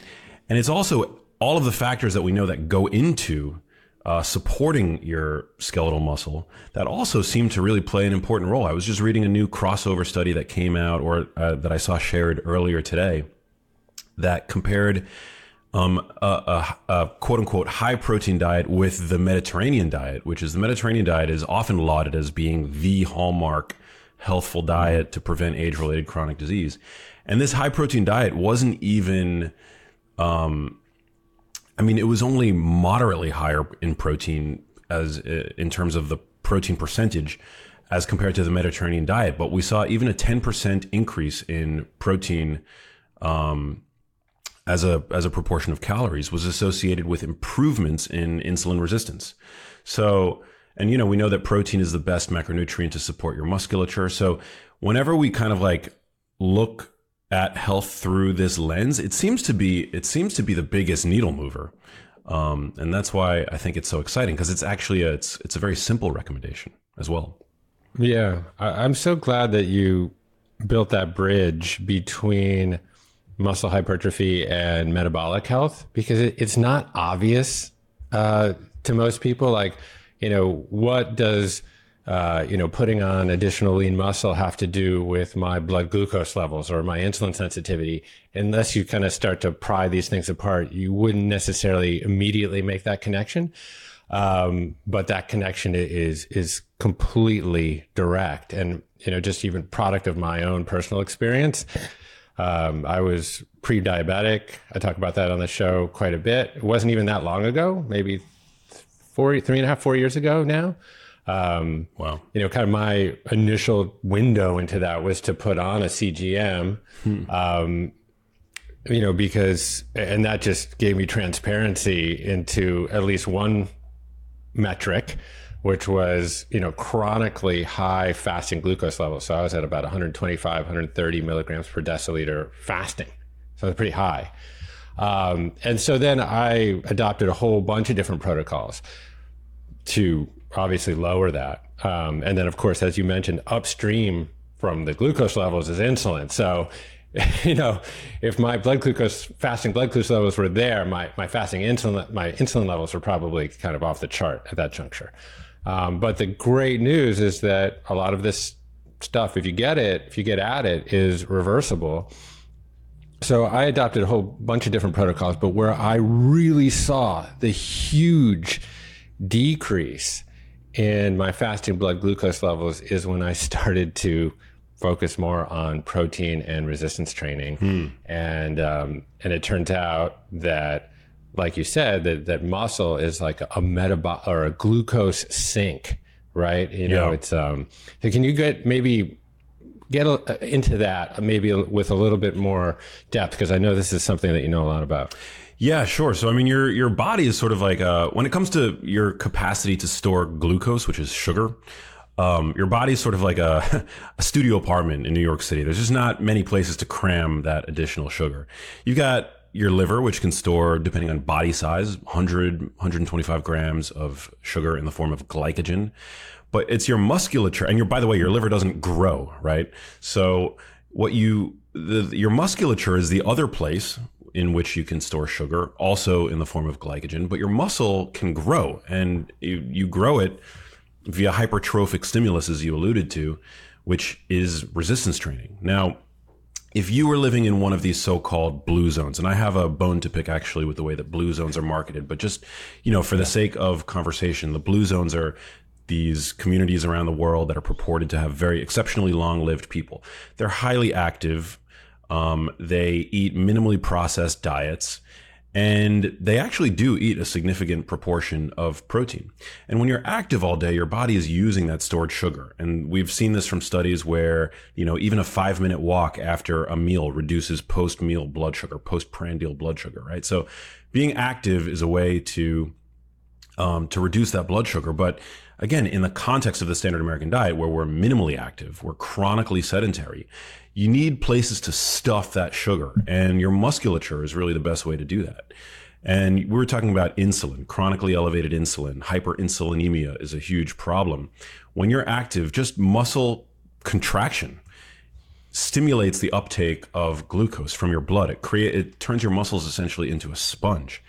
And it's also all of the factors that we know that go into uh, supporting your skeletal muscle that also seem to really play an important role. I was just reading a new crossover study that came out or uh, that I saw shared earlier today that compared um, a, a, a, quote unquote high protein diet with the Mediterranean diet, which is the Mediterranean diet is often lauded as being the hallmark healthful diet to prevent age related chronic disease. And this high protein diet wasn't even, um, I mean, it was only moderately higher in protein as in terms of the protein percentage as compared to the Mediterranean diet. But we saw even a 10% increase in protein um, as a as a proportion of calories was associated with improvements in insulin resistance. So, and you know, we know that protein is the best macronutrient to support your musculature. So, whenever we kind of like look at health through this lens, it seems to be it seems to be the biggest needle mover. Um, and that's why I think it's so exciting because it's actually a, it's it's a very simple recommendation as well. Yeah, I, I'm so glad that you built that bridge between muscle hypertrophy and metabolic health because it, it's not obvious uh, to most people. Like, you know, what does uh, you know putting on additional lean muscle have to do with my blood glucose levels or my insulin sensitivity? Unless you kind of start to pry these things apart, you wouldn't necessarily immediately make that connection. Um, but that connection is is completely direct, and you know, just even product of my own personal experience. Um, I was pre-diabetic. I talk about that on the show quite a bit. It wasn't even that long ago, maybe four, three and a half, four years ago now. Um, Wow. you know, kind of my initial window into that was to put on a CGM, um, you know, because, and that just gave me transparency into at least one metric, which was, you know, chronically high fasting glucose levels. So I was at about 125, 130 milligrams per deciliter fasting. So it's pretty high. Um, and so then I adopted a whole bunch of different protocols to obviously lower that. Um, and then, of course, as you mentioned, upstream from the glucose levels is insulin. So, you know, if my blood glucose, fasting blood glucose levels were there, my, my fasting insulin, my insulin levels were probably kind of off the chart at that juncture. Um, but the great news is that a lot of this stuff, if you get it, if you get at it, is reversible. So I adopted a whole bunch of different protocols, but where I really saw the huge decrease in my fasting blood glucose levels is when I started to focus more on protein and resistance training, and um, and it turns out that, like you said, that that muscle is like a metabolic or a glucose sink, right? You know, Yeah. it's um. So can you get maybe get a, into that maybe with a little bit more depth because I know this is something that you know a lot about. Yeah, sure. So I mean, your your body is sort of like uh, when it comes to your capacity to store glucose, which is sugar. Um, your body is sort of like a, a studio apartment in New York City. There's just not many places to cram that additional sugar. You've got your liver, which can store, depending on body size, 100, 125 grams of sugar in the form of glycogen. But it's your musculature, and by the way, your liver doesn't grow, right? So what you the, your musculature is the other place in which you can store sugar, also in the form of glycogen. But your muscle can grow, and you, you grow it via hypertrophic stimulus, as you alluded to, which is resistance training. Now, if you were living in one of these so-called blue zones, and I have a bone to pick actually with the way that blue zones are marketed, but just you know, for the sake of conversation, the blue zones are these communities around the world that are purported to have very exceptionally long-lived people. They're highly active. Um, they eat minimally processed diets and they actually do eat a significant proportion of protein. And when you're active all day, your body is using that stored sugar. And we've seen this from studies where, you know, even a five minute walk after a meal reduces post meal blood sugar, postprandial blood sugar, right? So being active is a way to, um, to reduce that blood sugar. But again, in the context of the standard American diet, where we're minimally active, we're chronically sedentary, you need places to stuff that sugar. And your musculature is really the best way to do that. And we were talking about insulin, chronically elevated insulin, hyperinsulinemia is a huge problem. When you're active, just muscle contraction stimulates the uptake of glucose from your blood. It create it turns your muscles essentially into a sponge,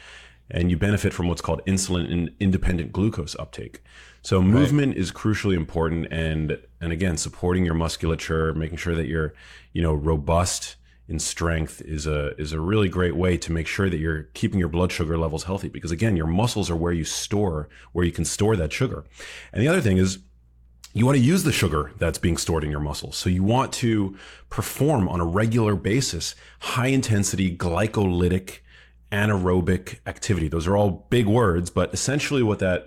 and you benefit from what's called insulin in- independent glucose uptake. So movement is crucially important, and and again, supporting your musculature, making sure that you're you know robust in strength is a is a really great way to make sure that you're keeping your blood sugar levels healthy. Because again, your muscles are where you store where you can store that sugar. And the other thing is you want to use the sugar that's being stored in your muscles. So you want to perform on a regular basis high intensity glycolytic anaerobic activity. Those are all big words, but essentially what that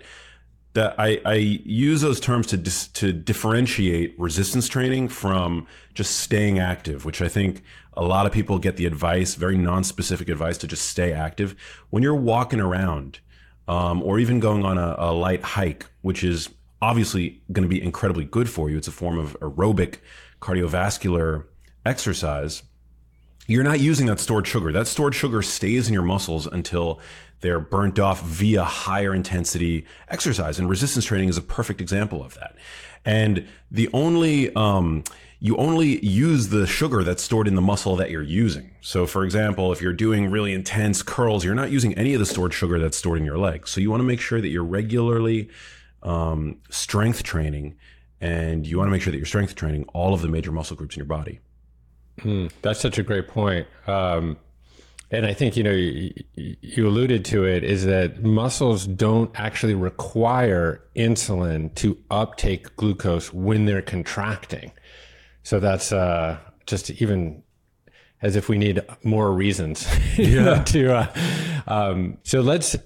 that I, I use those terms to dis, to differentiate resistance training from just staying active, which I think a lot of people get the advice, very non-specific advice, to just stay active. When you're walking around, um, or even going on a, a light hike, which is obviously going to be incredibly good for you. It's a form of aerobic cardiovascular exercise. You're not using that stored sugar. That stored sugar stays in your muscles until they're burnt off via higher intensity exercise. And resistance training is a perfect example of that. And the only, um, you only use the sugar that's stored in the muscle that you're using. So, for example, if you're doing really intense curls, you're not using any of the stored sugar that's stored in your legs. So, you want to make sure that you're regularly um, strength training and you want to make sure that you're strength training all of the major muscle groups in your body. Mm, that's such a great point. Um, and I think, you know, you, you, alluded to it is that muscles don't actually require insulin to uptake glucose when they're contracting. So that's uh, just even as if we need more reasons yeah. to. Uh, um, so let's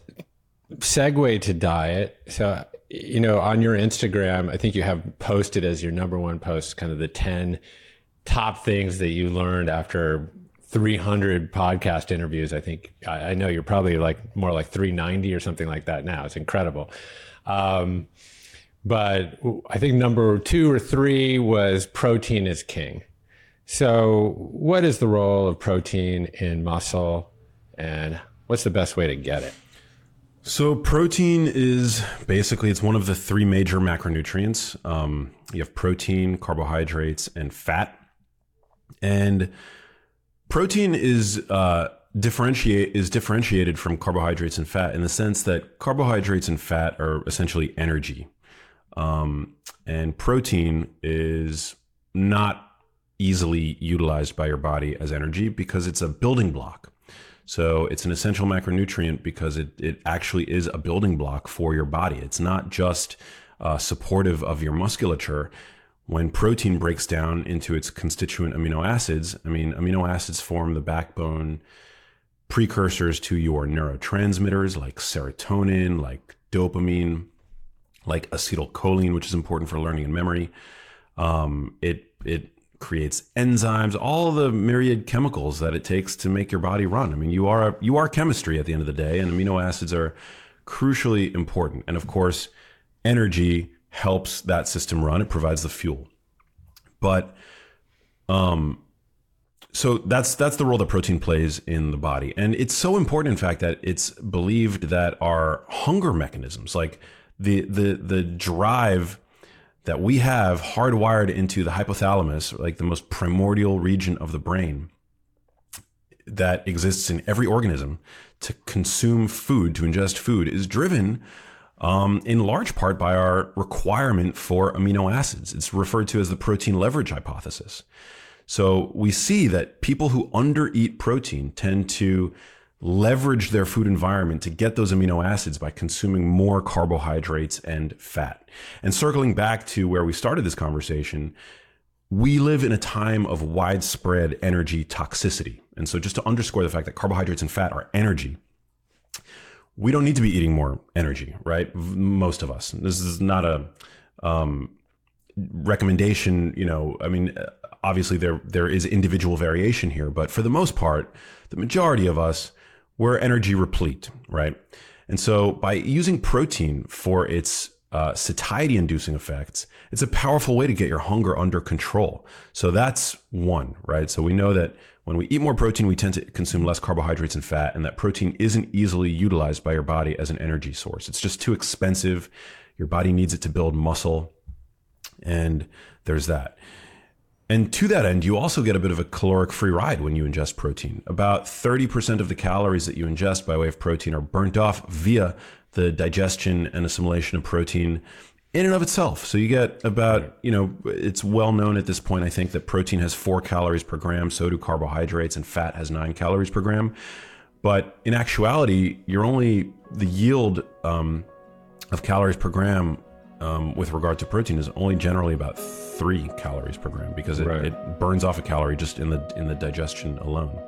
segue to diet. So you know, on your Instagram, I think you have posted as your number one post kind of the 10 top things that you learned after 300 podcast interviews. I think I, I know you're probably like more like 390 or something like that now. It's incredible. Um, but I think number two or three was protein is king. So, what is the role of protein in muscle, and what's the best way to get it? So protein is basically it's one of the three major macronutrients. Um, you have protein, carbohydrates, and fat. And protein is uh, differentiate is differentiated from carbohydrates and fat in the sense that carbohydrates and fat are essentially energy, um, and protein is not easily utilized by your body as energy because it's a building block. So it's an essential macronutrient because it, it actually is a building block for your body. It's not just uh, supportive of your musculature. When protein breaks down into its constituent amino acids, I mean, amino acids form the backbone precursors to your neurotransmitters like serotonin, like dopamine, like acetylcholine, which is important for learning and memory. Um, it it creates enzymes, all the myriad chemicals that it takes to make your body run. I mean, you are you are chemistry at the end of the day, and amino acids are crucially important. And of course, energy helps that system run. It provides the fuel. But um so that's that's the role that protein plays in the body. And it's so important in fact that it's believed that our hunger mechanisms like the the the drive that we have hardwired into the hypothalamus, like the most primordial region of the brain that exists in every organism to consume food, to ingest food, is driven um, in large part by our requirement for amino acids. It's referred to as the protein leverage hypothesis. So we see that people who undereat protein tend to leverage their food environment to get those amino acids by consuming more carbohydrates and fat. And circling back to where we started this conversation, we live in a time of widespread energy toxicity. And so, just to underscore the fact that carbohydrates and fat are energy, we don't need to be eating more energy, right? Most of us. This is not a um, recommendation. You know, I mean, obviously there there is individual variation here, but for the most part, the majority of us we're energy replete, right? And so by using protein for its uh, satiety inducing effects, it's a powerful way to get your hunger under control. So that's one, right? So we know that when we eat more protein, we tend to consume less carbohydrates and fat, and that protein isn't easily utilized by your body as an energy source. It's just too expensive. Your body needs it to build muscle. And there's that. And to that end, you also get a bit of a caloric free ride when you ingest protein. About 30% of the calories that you ingest by way of protein are burnt off via the digestion and assimilation of protein in and of itself. So you get about, you know, it's well known at this point, I think, that protein has four calories per gram, so do carbohydrates, and fat has nine calories per gram. But in actuality, you're only the yield um, of calories per gram um, with regard to protein is only generally about three calories per gram because it, right. it burns off a calorie just in the in the digestion alone.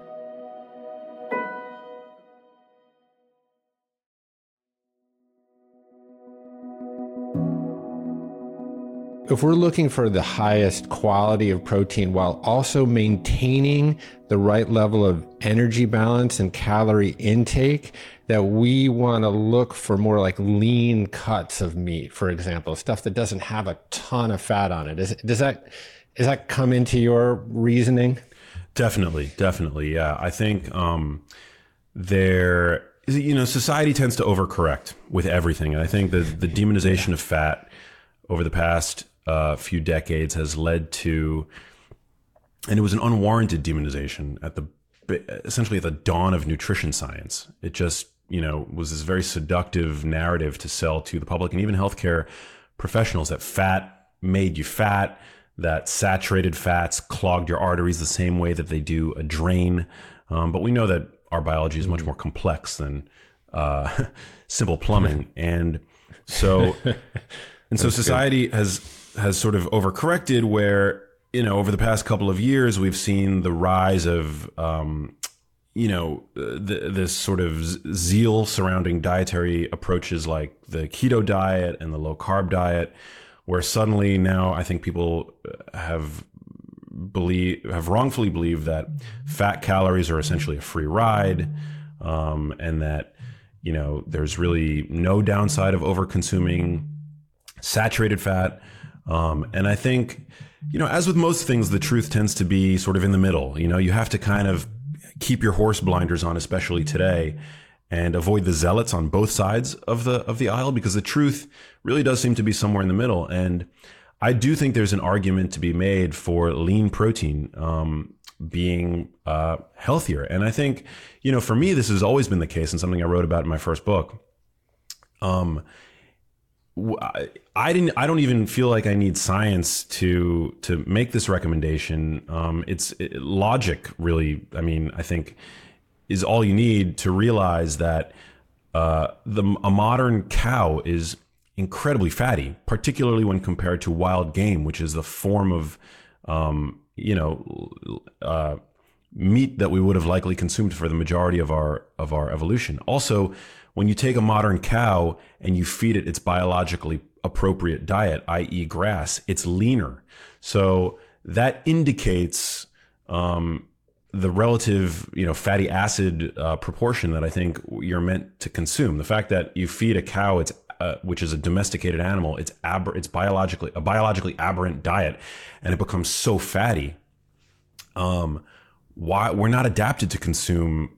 If we're looking for the highest quality of protein while also maintaining the right level of energy balance and calorie intake, that we want to look for more like lean cuts of meat, for example, stuff that doesn't have a ton of fat on it. Is, does that does that come into your reasoning? Definitely, definitely. Yeah, I think um, there, you know, society tends to overcorrect with everything, and I think the the demonization of fat over the past uh, few decades has led to, and it was an unwarranted demonization at the essentially at the dawn of nutrition science. It just you know was this very seductive narrative to sell to the public and even healthcare professionals that fat made you fat that saturated fats clogged your arteries the same way that they do a drain. Um, but we know that our biology is much more complex than uh, simple plumbing, and so and so society good. has has sort of overcorrected where you know over the past couple of years we've seen the rise of um, you know the, this sort of zeal surrounding dietary approaches like the keto diet and the low carb diet where suddenly now I think people have believe have wrongfully believed that fat calories are essentially a free ride, um, and that you know there's really no downside of over consuming saturated fat. Um, and I think you know, as with most things, the truth tends to be sort of in the middle. You know, you have to kind of keep your horse blinders on, especially today, and avoid the zealots on both sides of the of the aisle because the truth really does seem to be somewhere in the middle. And I do think there's an argument to be made for lean protein um, being uh, healthier. And I think, you know, for me, this has always been the case and something I wrote about in my first book. Um, I didn't. I don't even feel like I need science to to make this recommendation. Um, it's it, logic, really. I mean, I think is all you need to realize that uh, the a modern cow is incredibly fatty, particularly when compared to wild game, which is the form of, um, you know, uh, meat that we would have likely consumed for the majority of our of our evolution. Also, when you take a modern cow and you feed it its biologically appropriate diet, i.e., grass, it's leaner. So that indicates um, the relative, you know, fatty acid uh, proportion that I think you're meant to consume. The fact that you feed a cow its uh, which is a domesticated animal, it's aber- it's biologically a biologically aberrant diet, and it becomes so fatty. Um, why we're not adapted to consume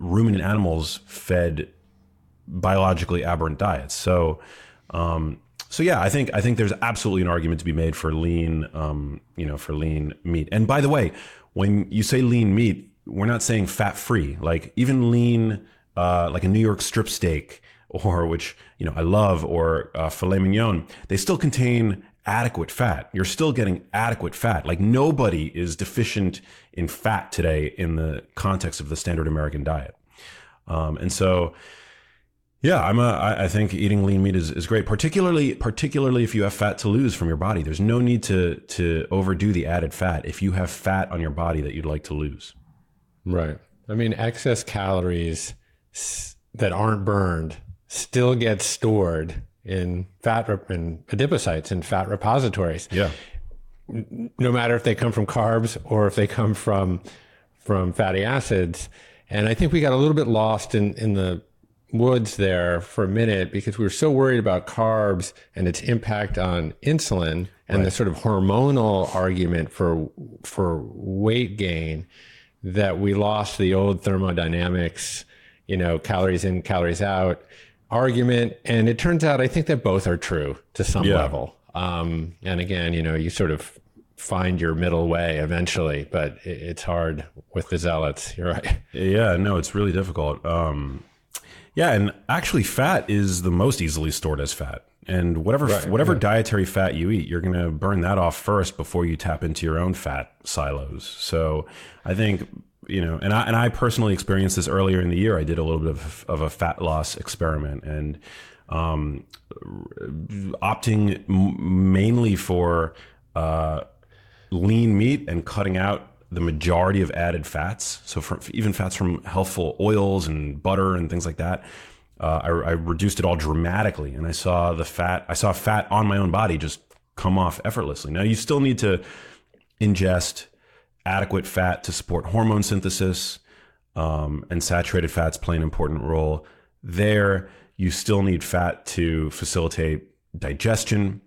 ruminant animals fed biologically aberrant diets. So, um, so yeah, I think I think there's absolutely an argument to be made for lean, um, you know, for lean meat. And by the way, when you say lean meat, we're not saying fat free. Like even lean, uh, like a New York strip steak or which you know I love, or uh, filet mignon, they still contain adequate fat. You're still getting adequate fat. Like nobody is deficient in fat today in the context of the standard American diet. Um, and so, yeah, I'm a, I, I think eating lean meat is, is great, particularly particularly if you have fat to lose from your body. There's no need to to overdo the added fat if you have fat on your body that you'd like to lose. Right. I mean, excess calories that aren't burned still get stored in fat in adipocytes and fat repositories. Yeah. No matter if they come from carbs or if they come from from fatty acids. And I think we got a little bit lost in in the woods there for a minute because we were so worried about carbs and its impact on insulin and right. the sort of hormonal argument for for weight gain that we lost the old thermodynamics, you know, calories in, calories out argument. And it turns out I think that both are true to some yeah. level. Um, and again, you know, you sort of find your middle way eventually, but it's hard with the zealots. You're right. Yeah, no, it's really difficult. Um, yeah, and actually, fat is the most easily stored as fat. And whatever right, whatever yeah. dietary fat you eat, you're going to burn that off first before you tap into your own fat silos. So I think you know, and I and I personally experienced this earlier in the year. I did a little bit of, of a fat loss experiment and um, opting mainly for uh, lean meat and cutting out the majority of added fats. So from even fats from healthful oils and butter and things like that. Uh, I, I reduced it all dramatically, and I saw the fat. I saw fat on my own body just come off effortlessly. Now, you still need to ingest adequate fat to support hormone synthesis, um, and saturated fats play an important role. There, you still need fat to facilitate digestion.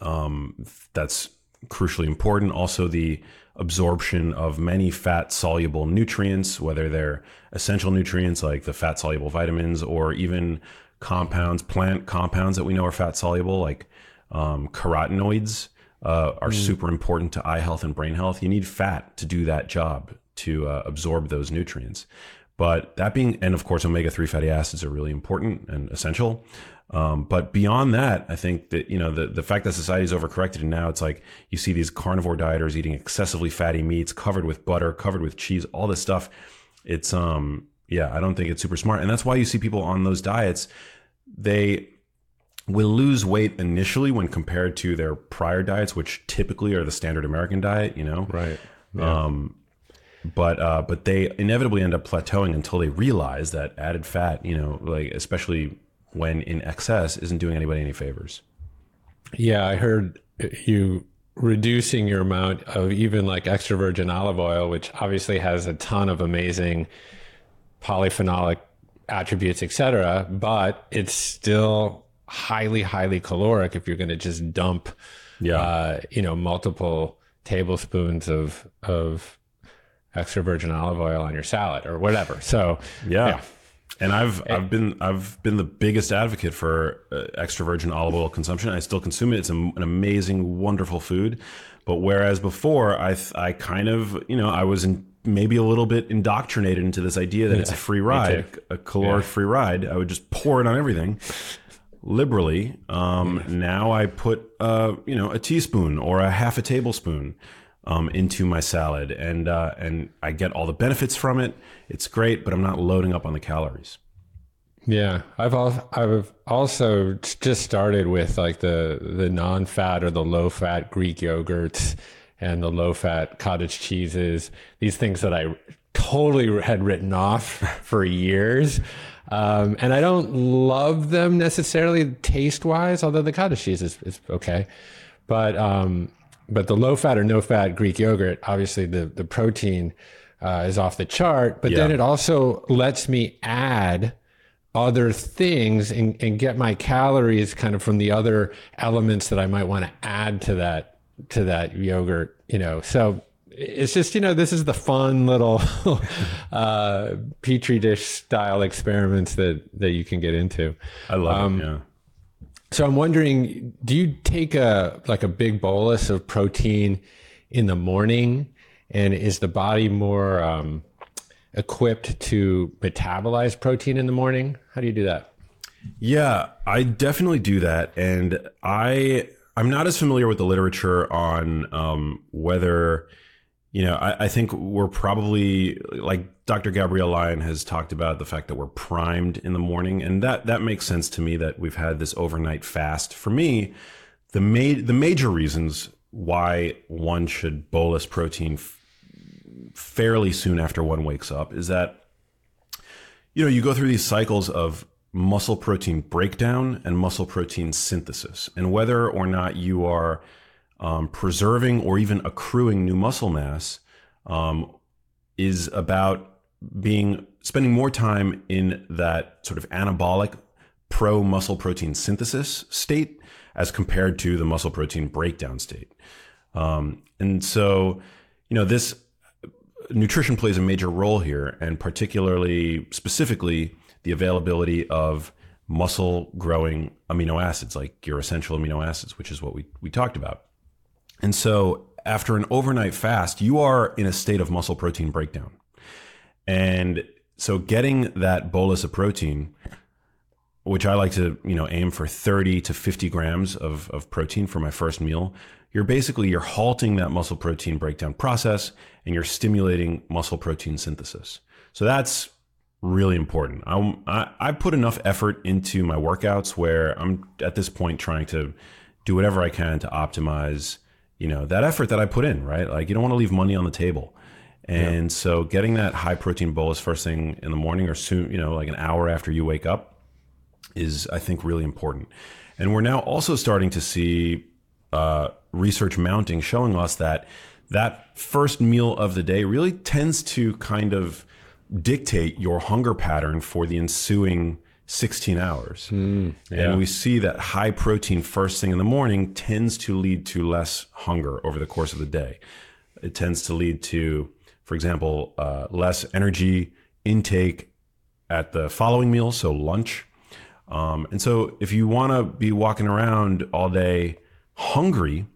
Um, that's crucially important. Also, the absorption of many fat soluble nutrients, whether they're essential nutrients like the fat soluble vitamins or even compounds, plant compounds that we know are fat soluble, like um, carotenoids, uh, are mm. super important to eye health and brain health. You need fat to do that job to uh, absorb those nutrients. But that being, and of course, omega 3 fatty acids are really important and essential. Um, but beyond that, I think that, you know, the, the fact that society is overcorrected and now it's like you see these carnivore dieters eating excessively fatty meats covered with butter, covered with cheese, all this stuff. It's, um, yeah, I don't think it's super smart. And that's why you see people on those diets, they will lose weight initially when compared to their prior diets, which typically are the standard American diet, you know? Right. Yeah. Um, but uh, but they inevitably end up plateauing until they realize that added fat, you know, like especially when in excess, isn't doing anybody any favors. Yeah, I heard you reducing your amount of even like extra virgin olive oil, which obviously has a ton of amazing polyphenolic attributes, etc. But it's still highly, highly caloric if you're going to just dump, yeah, uh, you know, multiple tablespoons of of extra virgin olive oil on your salad or whatever. So yeah. yeah. And I've I've been I've been the biggest advocate for uh, extra virgin olive oil consumption. I still consume it. It's a, an amazing, wonderful food. But whereas before, I I kind of you know I was in, maybe a little bit indoctrinated into this idea that yeah, it's a free ride, a caloric yeah. free ride. I would just pour it on everything liberally. Um, now I put uh, you know a teaspoon or a half a tablespoon um, into my salad, and uh, and I get all the benefits from it. It's great, but I'm not loading up on the calories. Yeah, I've also, I've also just started with like the the non fat or the low fat Greek yogurts and the low fat cottage cheeses. These things that I totally had written off for years. Um, and I don't love them necessarily taste wise, although the cottage cheese is, is okay. But um, but the low fat or no fat Greek yogurt, obviously the the protein uh, is off the chart. But yeah. then it also lets me add other things and, and get my calories kind of from the other elements that I might want to add to that to that yogurt. You know, so it's just you know this is the fun little uh, petri dish style experiments that that you can get into. I love um, it. Yeah. So I'm wondering, do you take a like a big bolus of protein in the morning, and is the body more um, equipped to metabolize protein in the morning? How do you do that? Yeah, I definitely do that, and I I'm not as familiar with the literature on um, whether you know, I, I, think we're probably like Dr. Gabrielle Lyon has talked about the fact that we're primed in the morning, and that that makes sense to me that we've had this overnight fast. For me, the ma- the major reasons why one should bolus protein f- fairly soon after one wakes up is that you know you go through these cycles of muscle protein breakdown and muscle protein synthesis, and whether or not you are um, preserving or even accruing new muscle mass um, is about being spending more time in that sort of anabolic pro muscle protein synthesis state as compared to the muscle protein breakdown state. Um, and so, you know, this nutrition plays a major role here, and particularly specifically the availability of muscle growing amino acids like your essential amino acids, which is what we, we talked about. And so after an overnight fast, you are in a state of muscle protein breakdown. And so getting that bolus of protein, which I like to, you know, aim for 30 to 50 grams of, of protein for my first meal, you're basically you're halting that muscle protein breakdown process and you're stimulating muscle protein synthesis. So that's really important. I, I, I put enough effort into my workouts where I'm at this point trying to do whatever I can to optimize you know that effort that I put in, right? Like you don't want to leave money on the table. And yeah. so getting that high protein bolus first thing in the morning or soon, you know, like an hour after you wake up is I think really important. And we're now also starting to see uh, research mounting showing us that that first meal of the day really tends to kind of dictate your hunger pattern for the ensuing 16 hours. Mm, yeah. And we see that high protein first thing in the morning tends to lead to less hunger over the course of the day. It tends to lead to, for example, uh, less energy intake at the following meal, so lunch. Um, and so if you want to be walking around all day hungry,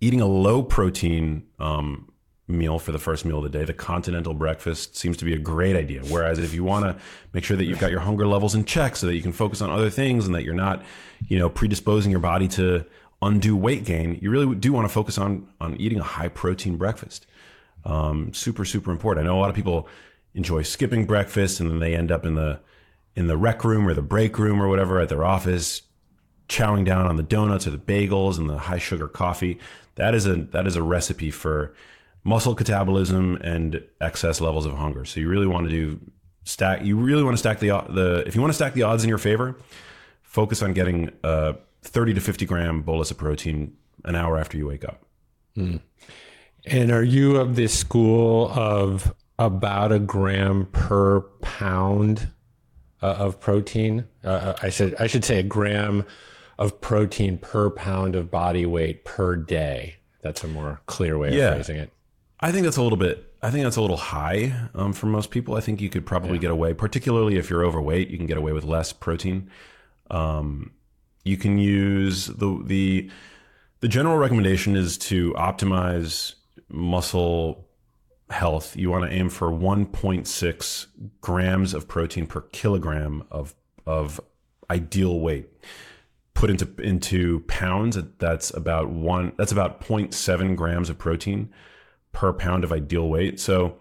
eating a low protein um, meal for the first meal of the day, the continental breakfast seems to be a great idea. Whereas if you want to make sure that you've got your hunger levels in check so that you can focus on other things and that you're not, you know, predisposing your body to undue weight gain, you really do want to focus on on eating a high protein breakfast. Um, super super important. I know a lot of people enjoy skipping breakfast and then they end up in the in the rec room or the break room or whatever at their office chowing down on the donuts or the bagels and the high sugar coffee. That is a that is a recipe for muscle catabolism and excess levels of hunger. So you really want to do stack. You really want to stack the the if you want to stack the odds in your favor, focus on getting a 30 to 50 gram bolus of protein an hour after you wake up. Mm. And are you of this school of about a gram per pound uh, of protein? Uh, uh I should I should say a gram of protein per pound of body weight per day. That's a more clear way of yeah. phrasing it. I think that's a little bit. I think that's a little high um, for most people. I think you could probably yeah. get away, particularly if you're overweight, you can get away with less protein. Um, you can use the the the general recommendation is to optimize muscle health. You want to aim for 1.6 grams of protein per kilogram of of ideal weight. Put into into pounds, that's about one. That's about 0.7 grams of protein per pound of ideal weight. So,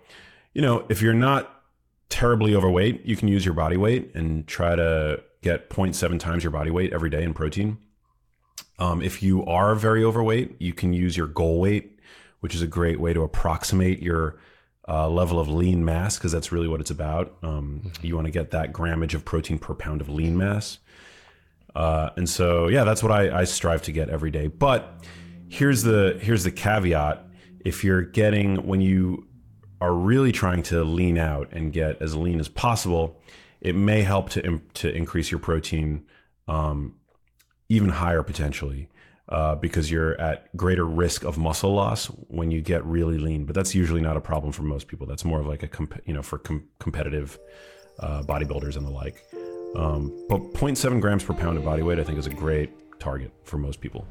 you know, if you're not terribly overweight, you can use your body weight and try to get 0.7 times your body weight every day in protein. Um, if you are very overweight, you can use your goal weight, which is a great way to approximate your uh, level of lean mass because that's really what it's about. Um, mm-hmm. You want to get that grammage of protein per pound of lean mass. Uh, and so, yeah, that's what I, I strive to get every day. But here's the here's the caveat: if you're getting when you are really trying to lean out and get as lean as possible, it may help to to increase your protein um, even higher potentially. Uh, because you're at greater risk of muscle loss when you get really lean, but that's usually not a problem for most people. That's more of like a comp- you know for com- competitive uh, bodybuilders and the like. Um, but 0.7 grams per pound of body weight, I think, is a great target for most people.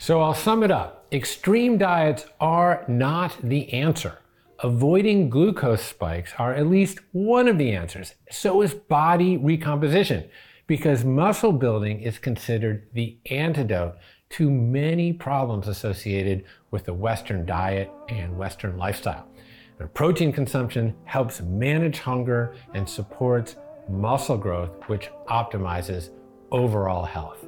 So I'll sum it up. Extreme diets are not the answer. Avoiding glucose spikes are at least one of the answers. So is body recomposition, because muscle building is considered the antidote to many problems associated with the Western diet and Western lifestyle. Protein consumption helps manage hunger and supports muscle growth, which optimizes overall health.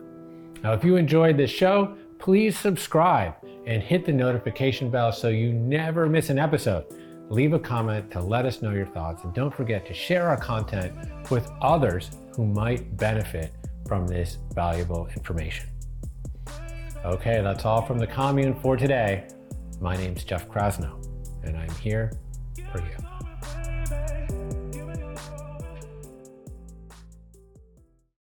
Now, if you enjoyed this show, please subscribe and hit the notification bell so you never miss an episode. Leave a comment to let us know your thoughts, and don't forget to share our content with others who might benefit from this valuable information. Okay, that's all from the commune for today. My name's Jeff Krasno, and I'm here for you.